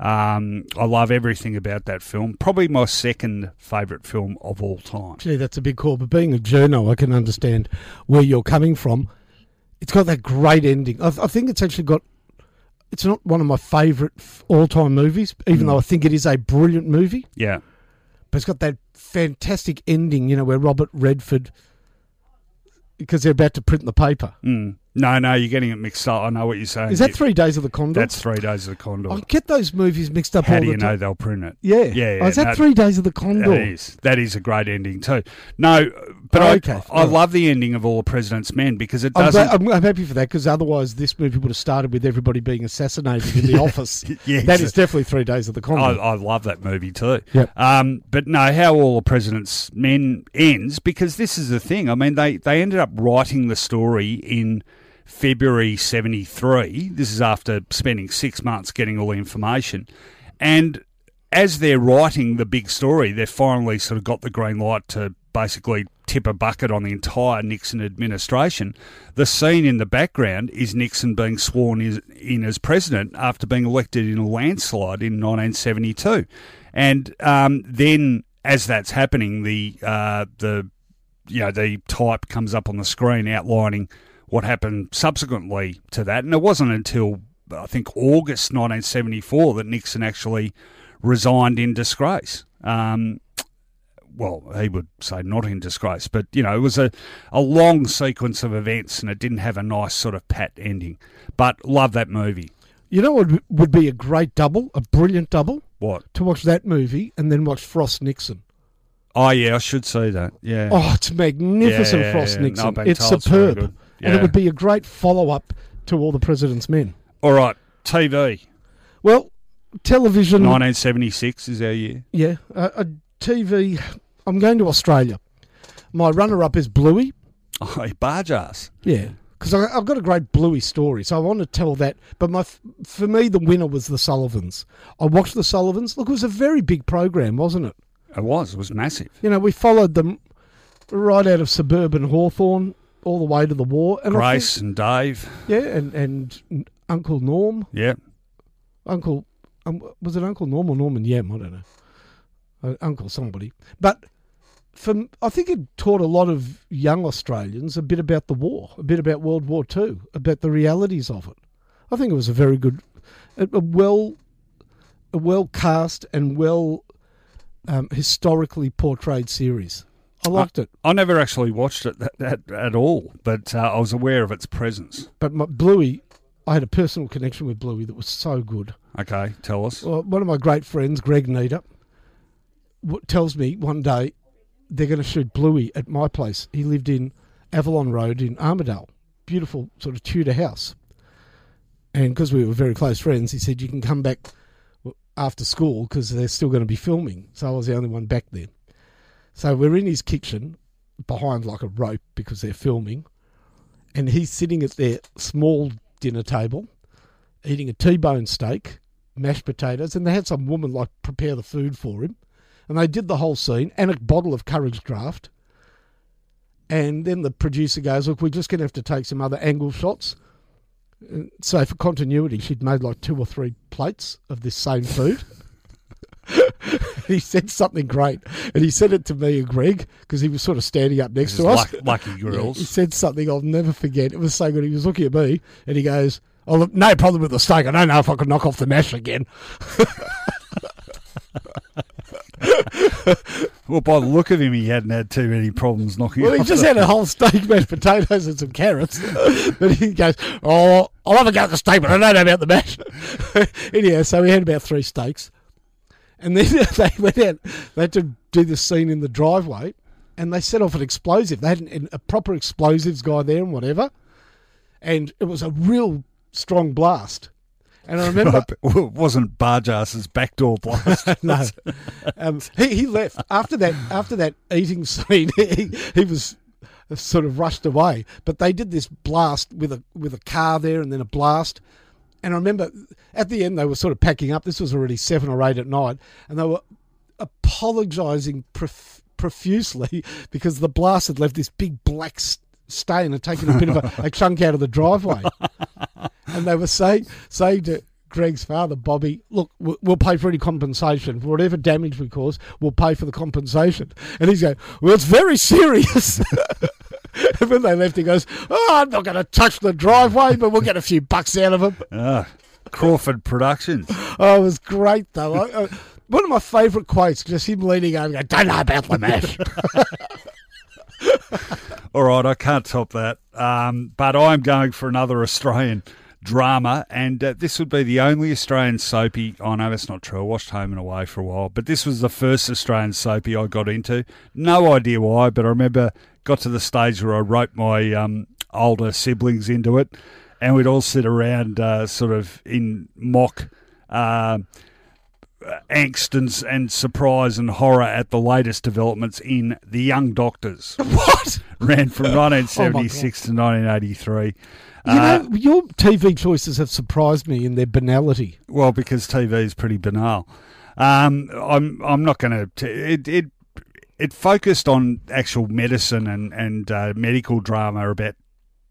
Um, I love everything about that film. Probably my second favourite film of all time. Gee, that's a big call. But being a journo, I can understand where you're coming from. It's got that great ending. I, I think it's actually got. It's not one of my favourite all-time movies, even though I think it is a brilliant movie. Yeah. But it's got that fantastic ending, you know, where Robert Redford, because they're about to print the paper. Mm. No, no, you're getting it mixed up. I know what you're saying. Is that You- Three Days of the Condor? That's three days of the Condor. I get those movies mixed up How all do the you know time. they'll print it? Yeah, Yeah, Oh, is that no, Three Days of the Condor? That is. That is a great ending too. No, but Oh, I, okay. I Right. love the ending of All the President's Men because it I'm, doesn't. glad, I'm, I'm happy for that because otherwise this movie would have started with everybody being assassinated in the office. Yeah, that is definitely Three Days of the I, Condor. I love that movie too. Yep. Um, but no, how All the President's Men ends because this is the thing. I mean, they they ended up writing the story in February '73. This is after spending six months getting all the information, and as they're writing the big story, they've finally sort of got the green light to basically tip a bucket on the entire Nixon administration. The scene in the background is Nixon being sworn in as president after being elected in a landslide in 1972, and um, then as that's happening, the uh, the you know the type comes up on the screen outlining what happened subsequently to that, and it wasn't until I think August 1974 that Nixon actually resigned in disgrace. Um, well, he would say not in disgrace, but you know it was a, a long sequence of events, and it didn't have a nice sort of pat ending. But love that movie. you know what would- be a great double, a brilliant double? What? To watch that movie and then watch Frost Nixon. Oh yeah, I should see that. Yeah. Oh, it's magnificent, Yeah, yeah, Frost yeah. No, Nixon. Told it's superb. Good. And it would be a great follow up to All the President's Men. All right, TV. Well, television. 1976 is our year. Yeah, uh, a TV. I'm going to Australia. My runner up is Bluey. Oh, Bargearse. Yeah, because I've got a great Bluey story, so I want to tell that. But my, for me, the winner was the Sullivans. I watched the Sullivans. Look, it was a very big program, wasn't it? It was. It was massive. You know, we followed them right out of suburban Hawthorne all the way to the war. And Grace and Dave. yeah, and and Uncle Norm, Yeah. Uncle, um, was it Uncle Norm or Norman Yem? I don't know. Uh, Uncle somebody, but. From, I think it taught a lot of young Australians a bit about the war, a bit about World War Two, about the realities of it. I think it was a very good, a, a well, a well cast and well um, historically portrayed series. I liked it. I never actually watched it that, that, at all, but uh, I was aware of its presence. But my, Bluey, I had a personal connection with Bluey that was so good. Okay, tell us. Well, one of my great friends, Greg Needer, w- tells me one day they're going to shoot Bluey at my place. He lived in Avalon Road in Armadale, beautiful sort of Tudor house. And because we were very close friends, he said you can come back after school because they're still going to be filming. So I was the only one back then. So we're in his kitchen behind like a rope because they're filming, and he's sitting at their small dinner table eating a T-bone steak, mashed potatoes, and they had some woman like prepare the food for him, and they did the whole scene and a bottle of Courage Draft. And then the producer goes, "Look, we're just going to have to take some other angle shots." And So for continuity, she'd made like two or three plates of this same food. he said something great, and he said it to me and Greg because he was sort of standing up next This to us. luck, Lucky Yeah, he said something I'll never forget. It was so good. He was looking at me and he goes, "Oh, look, no problem with the steak. I don't know if I could knock off the mash again." Well, by the look of him, he hadn't had too many problems knocking Well, he just had a whole steak, mashed potatoes, and some carrots. but he goes, "Oh, I'll have a go at the steak, but I don't know about the mash." Anyhow, so we had about three steaks, and then they went out. They had to do the scene in the driveway, and they set off an explosive. They had an, a proper explosives guy there and whatever, and it was a real strong blast. And I remember it wasn't Bargearse's backdoor blast. no, um, he he left after that after that eating scene. He he was sort of rushed away, but they did this blast with a with a car there, and then a blast. And I remember at the end they were sort of packing up. This was already seven or eight at night, and they were apologising prof- profusely because the blast had left this big black stain and taken a bit of a, a chunk out of the driveway. and they were saying saying to Greg's father, Bobby, look, we'll we'll pay for any compensation. For whatever damage we cause, we'll pay for the compensation. And he's going, well, it's very serious. and when they left, he goes, oh, I'm not going to touch the driveway, but we'll get a few bucks out of him. Ah, Crawford Productions. Oh, it was great, though. I, uh, one of my favourite quotes, just him leaning over and going, don't know about the mash. All right, I can't top that. Um, but I'm going for another Australian drama, and uh, this would be the only Australian soapy. I know that's not true. I watched Home and Away for a while, but this was the first Australian soapy I got into. No idea why, but I remember got to the stage where I wrote my um, older siblings into it, and we'd all sit around, uh, sort of in mock. Uh, angst and, and surprise and horror at the latest developments in The Young Doctors. what? Ran from 1976 to 1983. You Uh, know, your TV choices have surprised me in their banality. Well, because TV is pretty banal. Um, I'm I'm not going to. It it it focused on actual medicine and and uh, medical drama about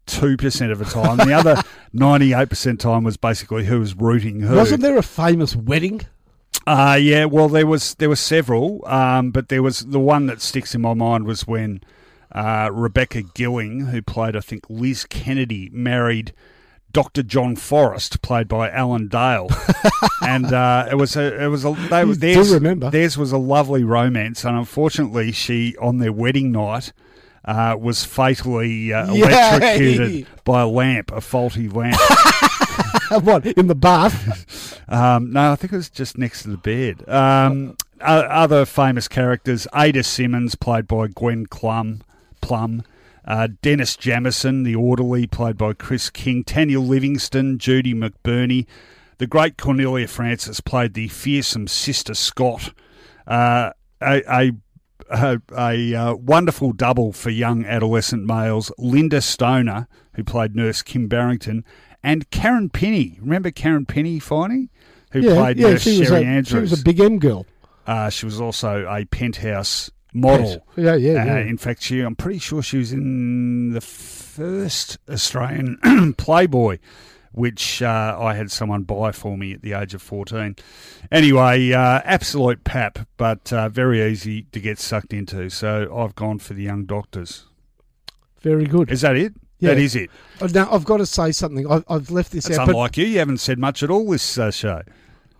two percent of the time. The other ninety eight percent time was basically who was rooting who. Wasn't there a famous wedding? Uh yeah. Well, there was there were several, um, but there was the one that sticks in my mind was when uh, Rebecca Gilling, who played I think Liz Kennedy, married Dr. John Forrest, played by Alan Dale, and uh, it was a it was a they, You theirs, remember. theirs was a lovely romance, and unfortunately, she on their wedding night. Uh, was fatally uh, electrocuted by a lamp, a faulty lamp. what in the bath? Um, no, I think it was just next to the bed. Um, other famous characters: Ada Simmons, played by Gwen Clum, Plum. Uh, Dennis Jamison, the orderly, played by Chris King. Tanya Livingston, Judy McBurney. The great Cornelia Frances played the fearsome Sister Scott. Uh, a, a a, a uh, wonderful double for young adolescent males, Linda Stoner, who played Nurse Kim Barrington, and Karen Pini. Remember Karen Pini, Finey? Who Yeah, played yeah. Nurse She was, Sherry Andrews. she was a big M girl. uh, she was also a penthouse model. Yeah, yeah, Uh, yeah. in fact, she, I'm pretty sure she was in the first Australian Playboy, which uh, I had someone buy for me at the age of 14. Anyway, uh, absolute pap, but uh, very easy to get sucked into. So I've gone for the Young Doctors. Very good. Is that it? Yeah. That is it. Uh, Now I've got to say something. I've, I've left this That's out, unlike you. You haven't said much at all this uh, show.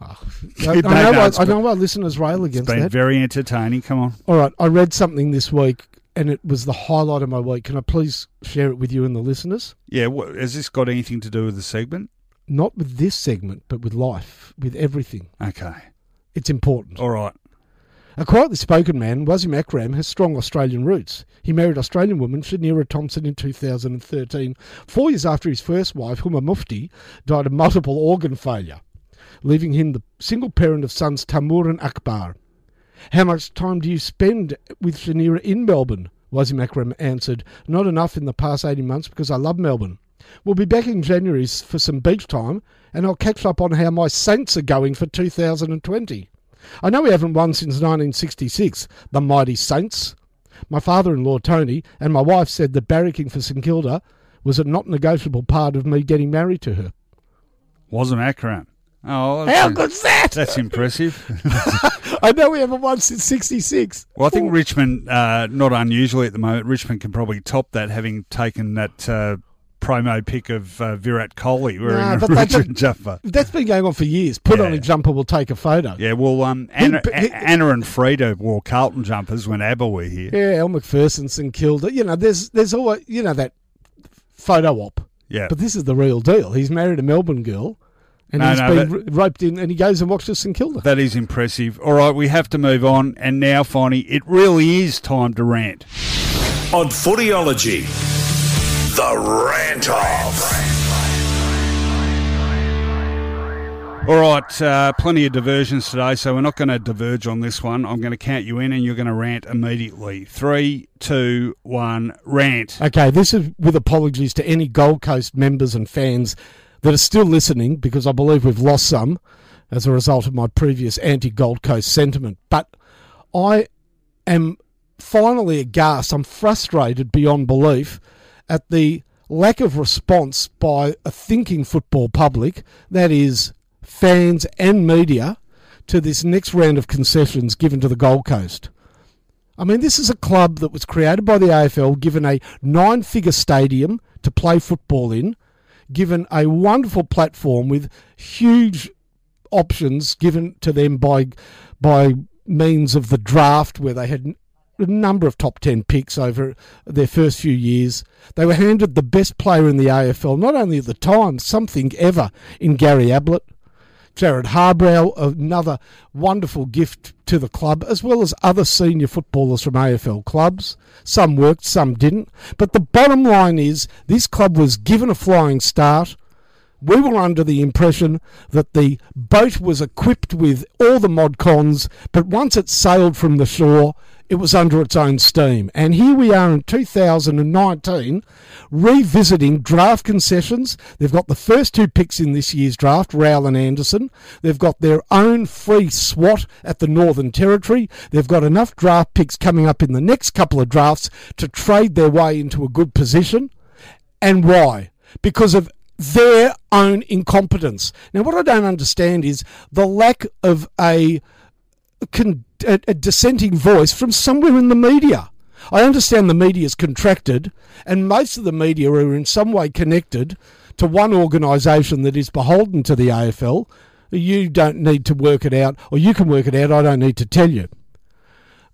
Ah. I, No, I know, no, I, I know our listeners rail It's against been that. very entertaining. Come on. All right, I read something this week, and it was the highlight of my week. Can I please share it with you and the listeners? Yeah, what, has this got anything to do with the segment? Not with this segment, but with life, with everything. Okay. It's important. All right. A quietly spoken man, Wasim Akram has strong Australian roots. He married Australian woman Shaniera Thompson in 2013, four years after his first wife, Huma Mufti, died of multiple organ failure, leaving him the single parent of sons Tahmoor and Akbar. How much time do you spend with Shaniera in Melbourne? Wasim Akram answered, Not enough in the past 18 months because I love Melbourne. We'll be back in January for some beach time, and I'll catch up on how my Saints are going for 2020. I know we haven't won since 1966, the mighty Saints. My father in law, Tony, and my wife said that barracking for St Kilda was a not negotiable part of me getting married to her. Wasim Akram. Oh, that's, How good's that? that's impressive. I know we haven't won since 66. Well, I think Richmond, uh, not unusually at the moment, Richmond can probably top that, having taken that uh, promo pick of uh, Virat Kohli wearing a Richmond jumper. That's been going on for years. Put on a jumper, we'll take a photo. Yeah, well, um, Anna, but he- Anna and Frida wore Carlton jumpers when ABBA were here. Yeah, Elle Macpherson, St Kilda. You know, there's there's always you know that photo op. Yeah. But this is the real deal. He's married a Melbourne girl, And No, he's no, been r- roped in, and he goes and watches and St Kilda. That is impressive. All right, we have to move on. And now, finally, it really is time to rant. On Footyology, the rant off. All right, uh, plenty of diversions today, so we're not going to diverge on this one. I'm going to count you in, and you're going to rant immediately. Three, two, one, rant. Okay, this is with apologies to any Gold Coast members and fans that are still listening because I believe we've lost some as a result of my previous anti Gold Coast sentiment. But I am finally aghast. I'm frustrated beyond belief at the lack of response by a thinking football public, that is, fans and media, to this next round of concessions given to the Gold Coast. I mean, this is a club that was created by the AFL, given a nine figure stadium to play football in, given a wonderful platform with huge options given to them by, by means of the draft, where they had a number of top 10 picks over their first few years. They were handed the best player in the AFL, not only at the time, something ever, in Gary Ablett. Jarrod Harbrow, another wonderful gift to the club, as well as other senior footballers from AFL clubs. Some worked, some didn't. But the bottom line is this club was given a flying start. We were under the impression that the boat was equipped with all the mod cons, but once it sailed from the shore, it was under its own steam. And here we are in 2019 revisiting draft concessions. They've got the first two picks in this year's draft, Rowell and Anderson. They've got their own free SWAT at the Northern Territory. They've got enough draft picks coming up in the next couple of drafts to trade their way into a good position. And why? Because of their own incompetence. Now, what I don't understand is the lack of a con- a, a dissenting voice from somewhere in the media. I understand the media is contracted, and most of the media are in some way connected to one organisation that is beholden to the AFL. You don't need to work it out, or you can work it out. I don't need to tell you.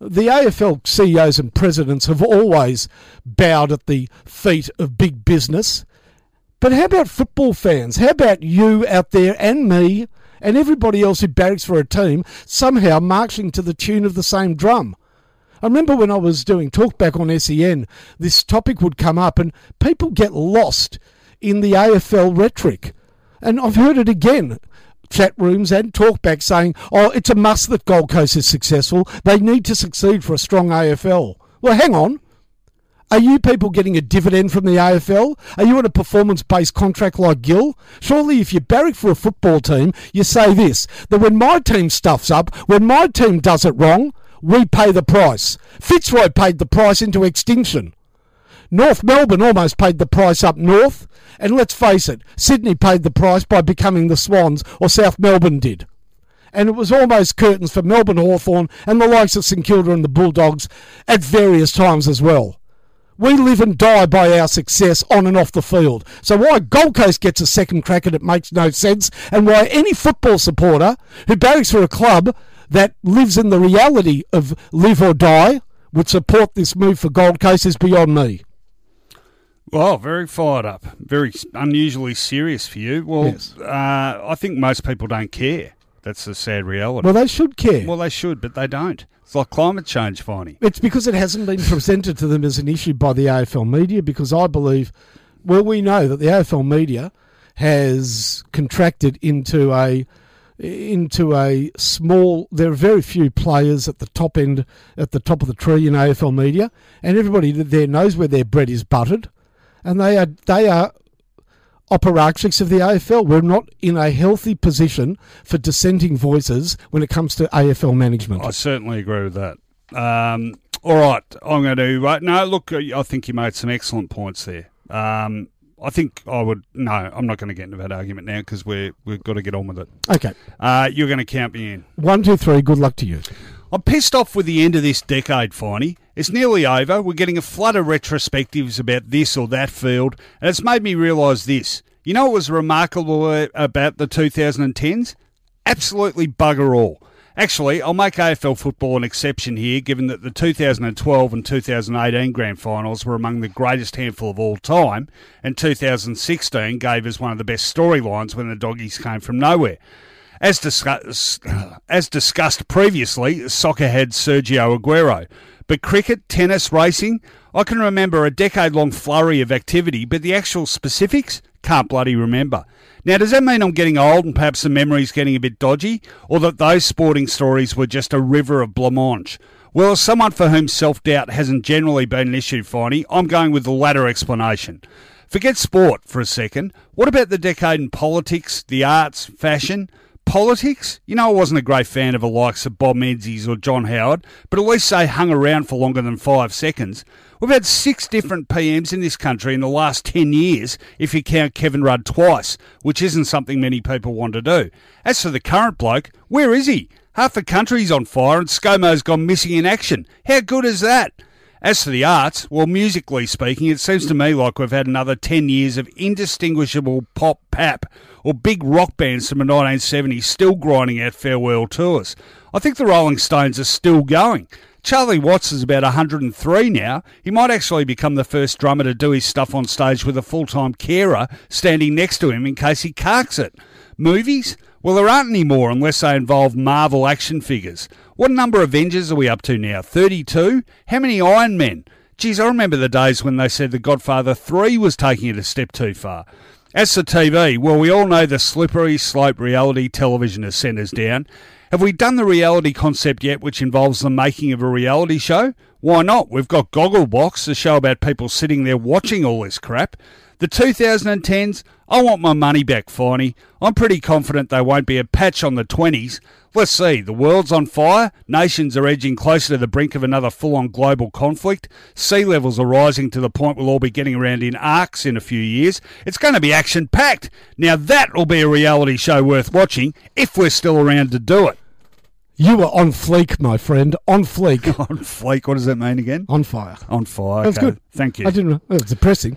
The AFL CEOs and presidents have always bowed at the feet of big business. But how about football fans? How about you out there and me and everybody else who barracks for a team somehow marching to the tune of the same drum? I remember when I was doing talkback on SEN, this topic would come up and people get lost in the AFL rhetoric. And I've heard it again. Chat rooms and talkback saying, oh, it's a must that Gold Coast is successful. They need to succeed for a strong AFL. Well, hang on. Are you people getting a dividend from the AFL? Are you on a performance based contract like Gill? Surely, if you barrack for a football team, you say this that when my team stuffs up, when my team does it wrong, we pay the price. Fitzroy paid the price into extinction. North Melbourne almost paid the price up north. And let's face it, Sydney paid the price by becoming the Swans, or South Melbourne did. And it was almost curtains for Melbourne Hawthorn and the likes of St Kilda and the Bulldogs at various times as well. We live and die by our success on and off the field. So why Gold Coast gets a second crack at it makes no sense, and why any football supporter who barracks for a club that lives in the reality of live or die would support this move for Gold Coast is beyond me. Well, very fired up. Very unusually serious for you. Well, Yes. uh, I think most people don't care. That's the sad reality. Well, they should care. Well, they should, but they don't. It's like climate change, Finey. It's because it hasn't been presented to them as an issue by the AFL media. Because I believe, well, we know that the AFL media has contracted into a into a small. There are very few players at the top end, at the top of the tree in AFL media, and everybody there knows where their bread is buttered, and they are they are apparatchiks of the AFL. We're not in a healthy position for dissenting voices when it comes to AFL management. I certainly agree with that. Um, all right, I'm going to. Uh, no, look, I think you made some excellent points there. Um, I think I would. No, I'm not going to get into that argument now because we're we've got to get on with it. Okay, Uh, you're going to count me in. one, two, three. Good luck to you. I'm pissed off with the end of this decade, Finey. It's nearly over. We're getting a flood of retrospectives about this or that field, and it's made me realise this. You know what was remarkable about the 2010s? Absolutely bugger all. Actually, I'll make AFL football an exception here, given that the 2012 and 2018 grand finals were among the greatest handful of all time, and 2016 gave us one of the best storylines when the doggies came from nowhere. As, discuss- as discussed previously, soccer had Sergio Aguero. But cricket, tennis, racing, I can remember a decade long flurry of activity, but the actual specifics can't bloody remember. Now, does that mean I'm getting old and perhaps the memory's getting a bit dodgy, or that those sporting stories were just a river of blancmange? Well, as someone for whom self doubt hasn't generally been an issue, Finey, I'm going with the latter explanation. Forget sport for a second. What about the decade in politics, the arts, fashion? Politics? You know, I wasn't a great fan of the likes of Bob Menzies or John Howard, but at least they hung around for longer than five seconds. We've had six different PMs in this country in the last 10 years, if you count Kevin Rudd twice, which isn't something many people want to do. As for the current bloke, where is he? Half the country's on fire and ScoMo's gone missing in action. How good is that? As for the arts, well, musically speaking, it seems to me like we've had another 10 years of indistinguishable pop pap or big rock bands from the 1970s still grinding out farewell tours. I think the Rolling Stones are still going. Charlie Watts is about 103 now. He might actually become the first drummer to do his stuff on stage with a full time carer standing next to him in case he carks it. Movies? Well, there aren't any more unless they involve Marvel action figures. What number of Avengers are we up to now? 32? How many Iron Men? Geez, I remember the days when they said The Godfather 3 was taking it a step too far. As for TV, well, we all know the slippery slope reality television has sent us down. Have we done the reality concept yet, which involves the making of a reality show? Why not? We've got Gogglebox, a show about people sitting there watching all this crap. The 2010s, I want my money back, Finey. I'm pretty confident they won't be a patch on the 20s. Let's see, the world's on fire, nations are edging closer to the brink of another full on global conflict, sea levels are rising to the point we'll all be getting around in arks in a few years. It's going to be action packed. Now that will be a reality show worth watching if we're still around to do it. You were on fleek, my friend. On fleek. On fleek, what does that mean again? on fire. On fire. That's okay. good. Thank you. I didn't. It was depressing.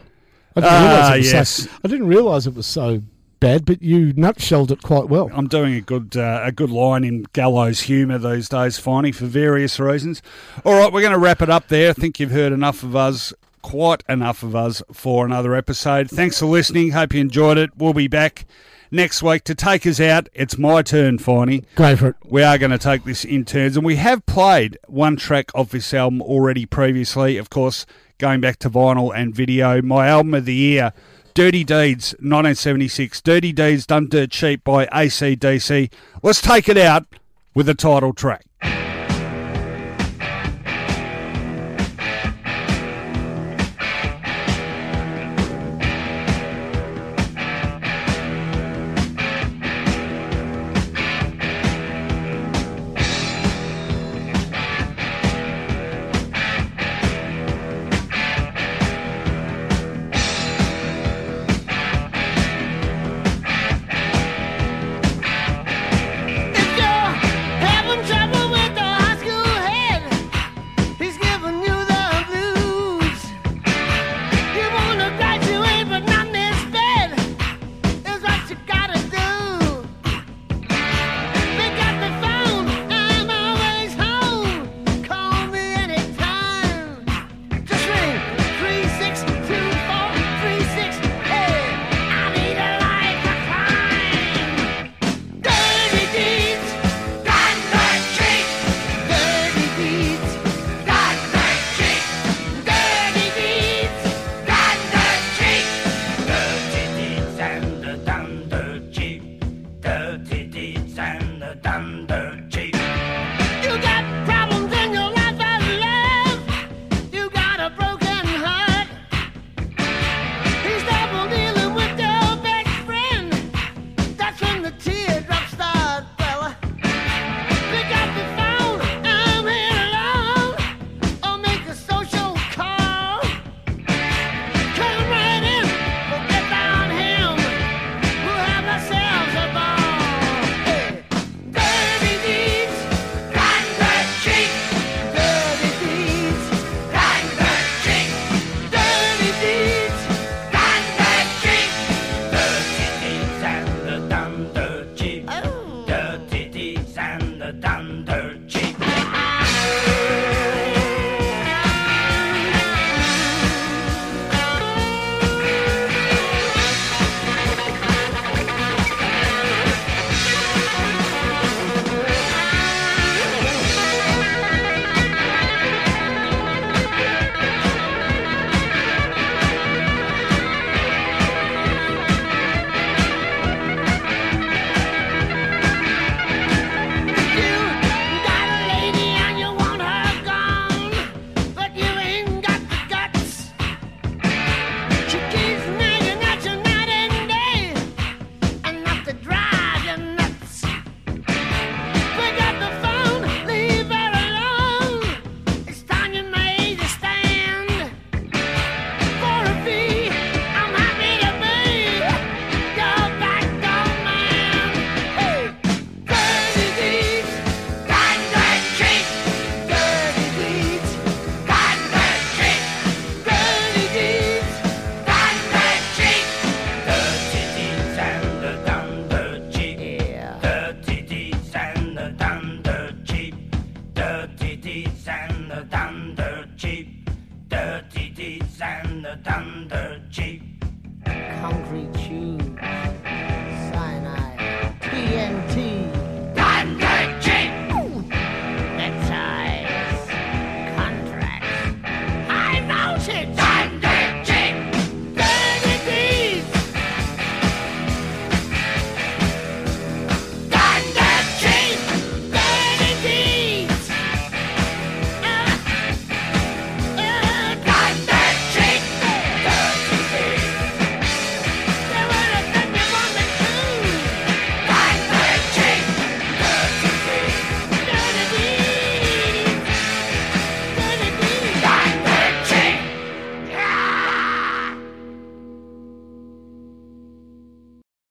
I didn't Ah, realise it was yes. so. I didn't realise it was so bad, but you nutshelled it quite well. I'm doing a good uh, a good line in gallows humour these days, Finey, for various reasons. All right, we're going to wrap it up there. I think you've heard enough of us, quite enough of us, for another episode. Thanks for listening. Hope you enjoyed it. We'll be back next week to take us out. It's my turn, Finey. Go for it. We are going to take this in turns, and we have played one track of this album already previously. Of course, going back to vinyl and video. My album of the year, Dirty Deeds, 1976. Dirty Deeds Done Dirt Cheap by ACDC. Let's take it out with the title track.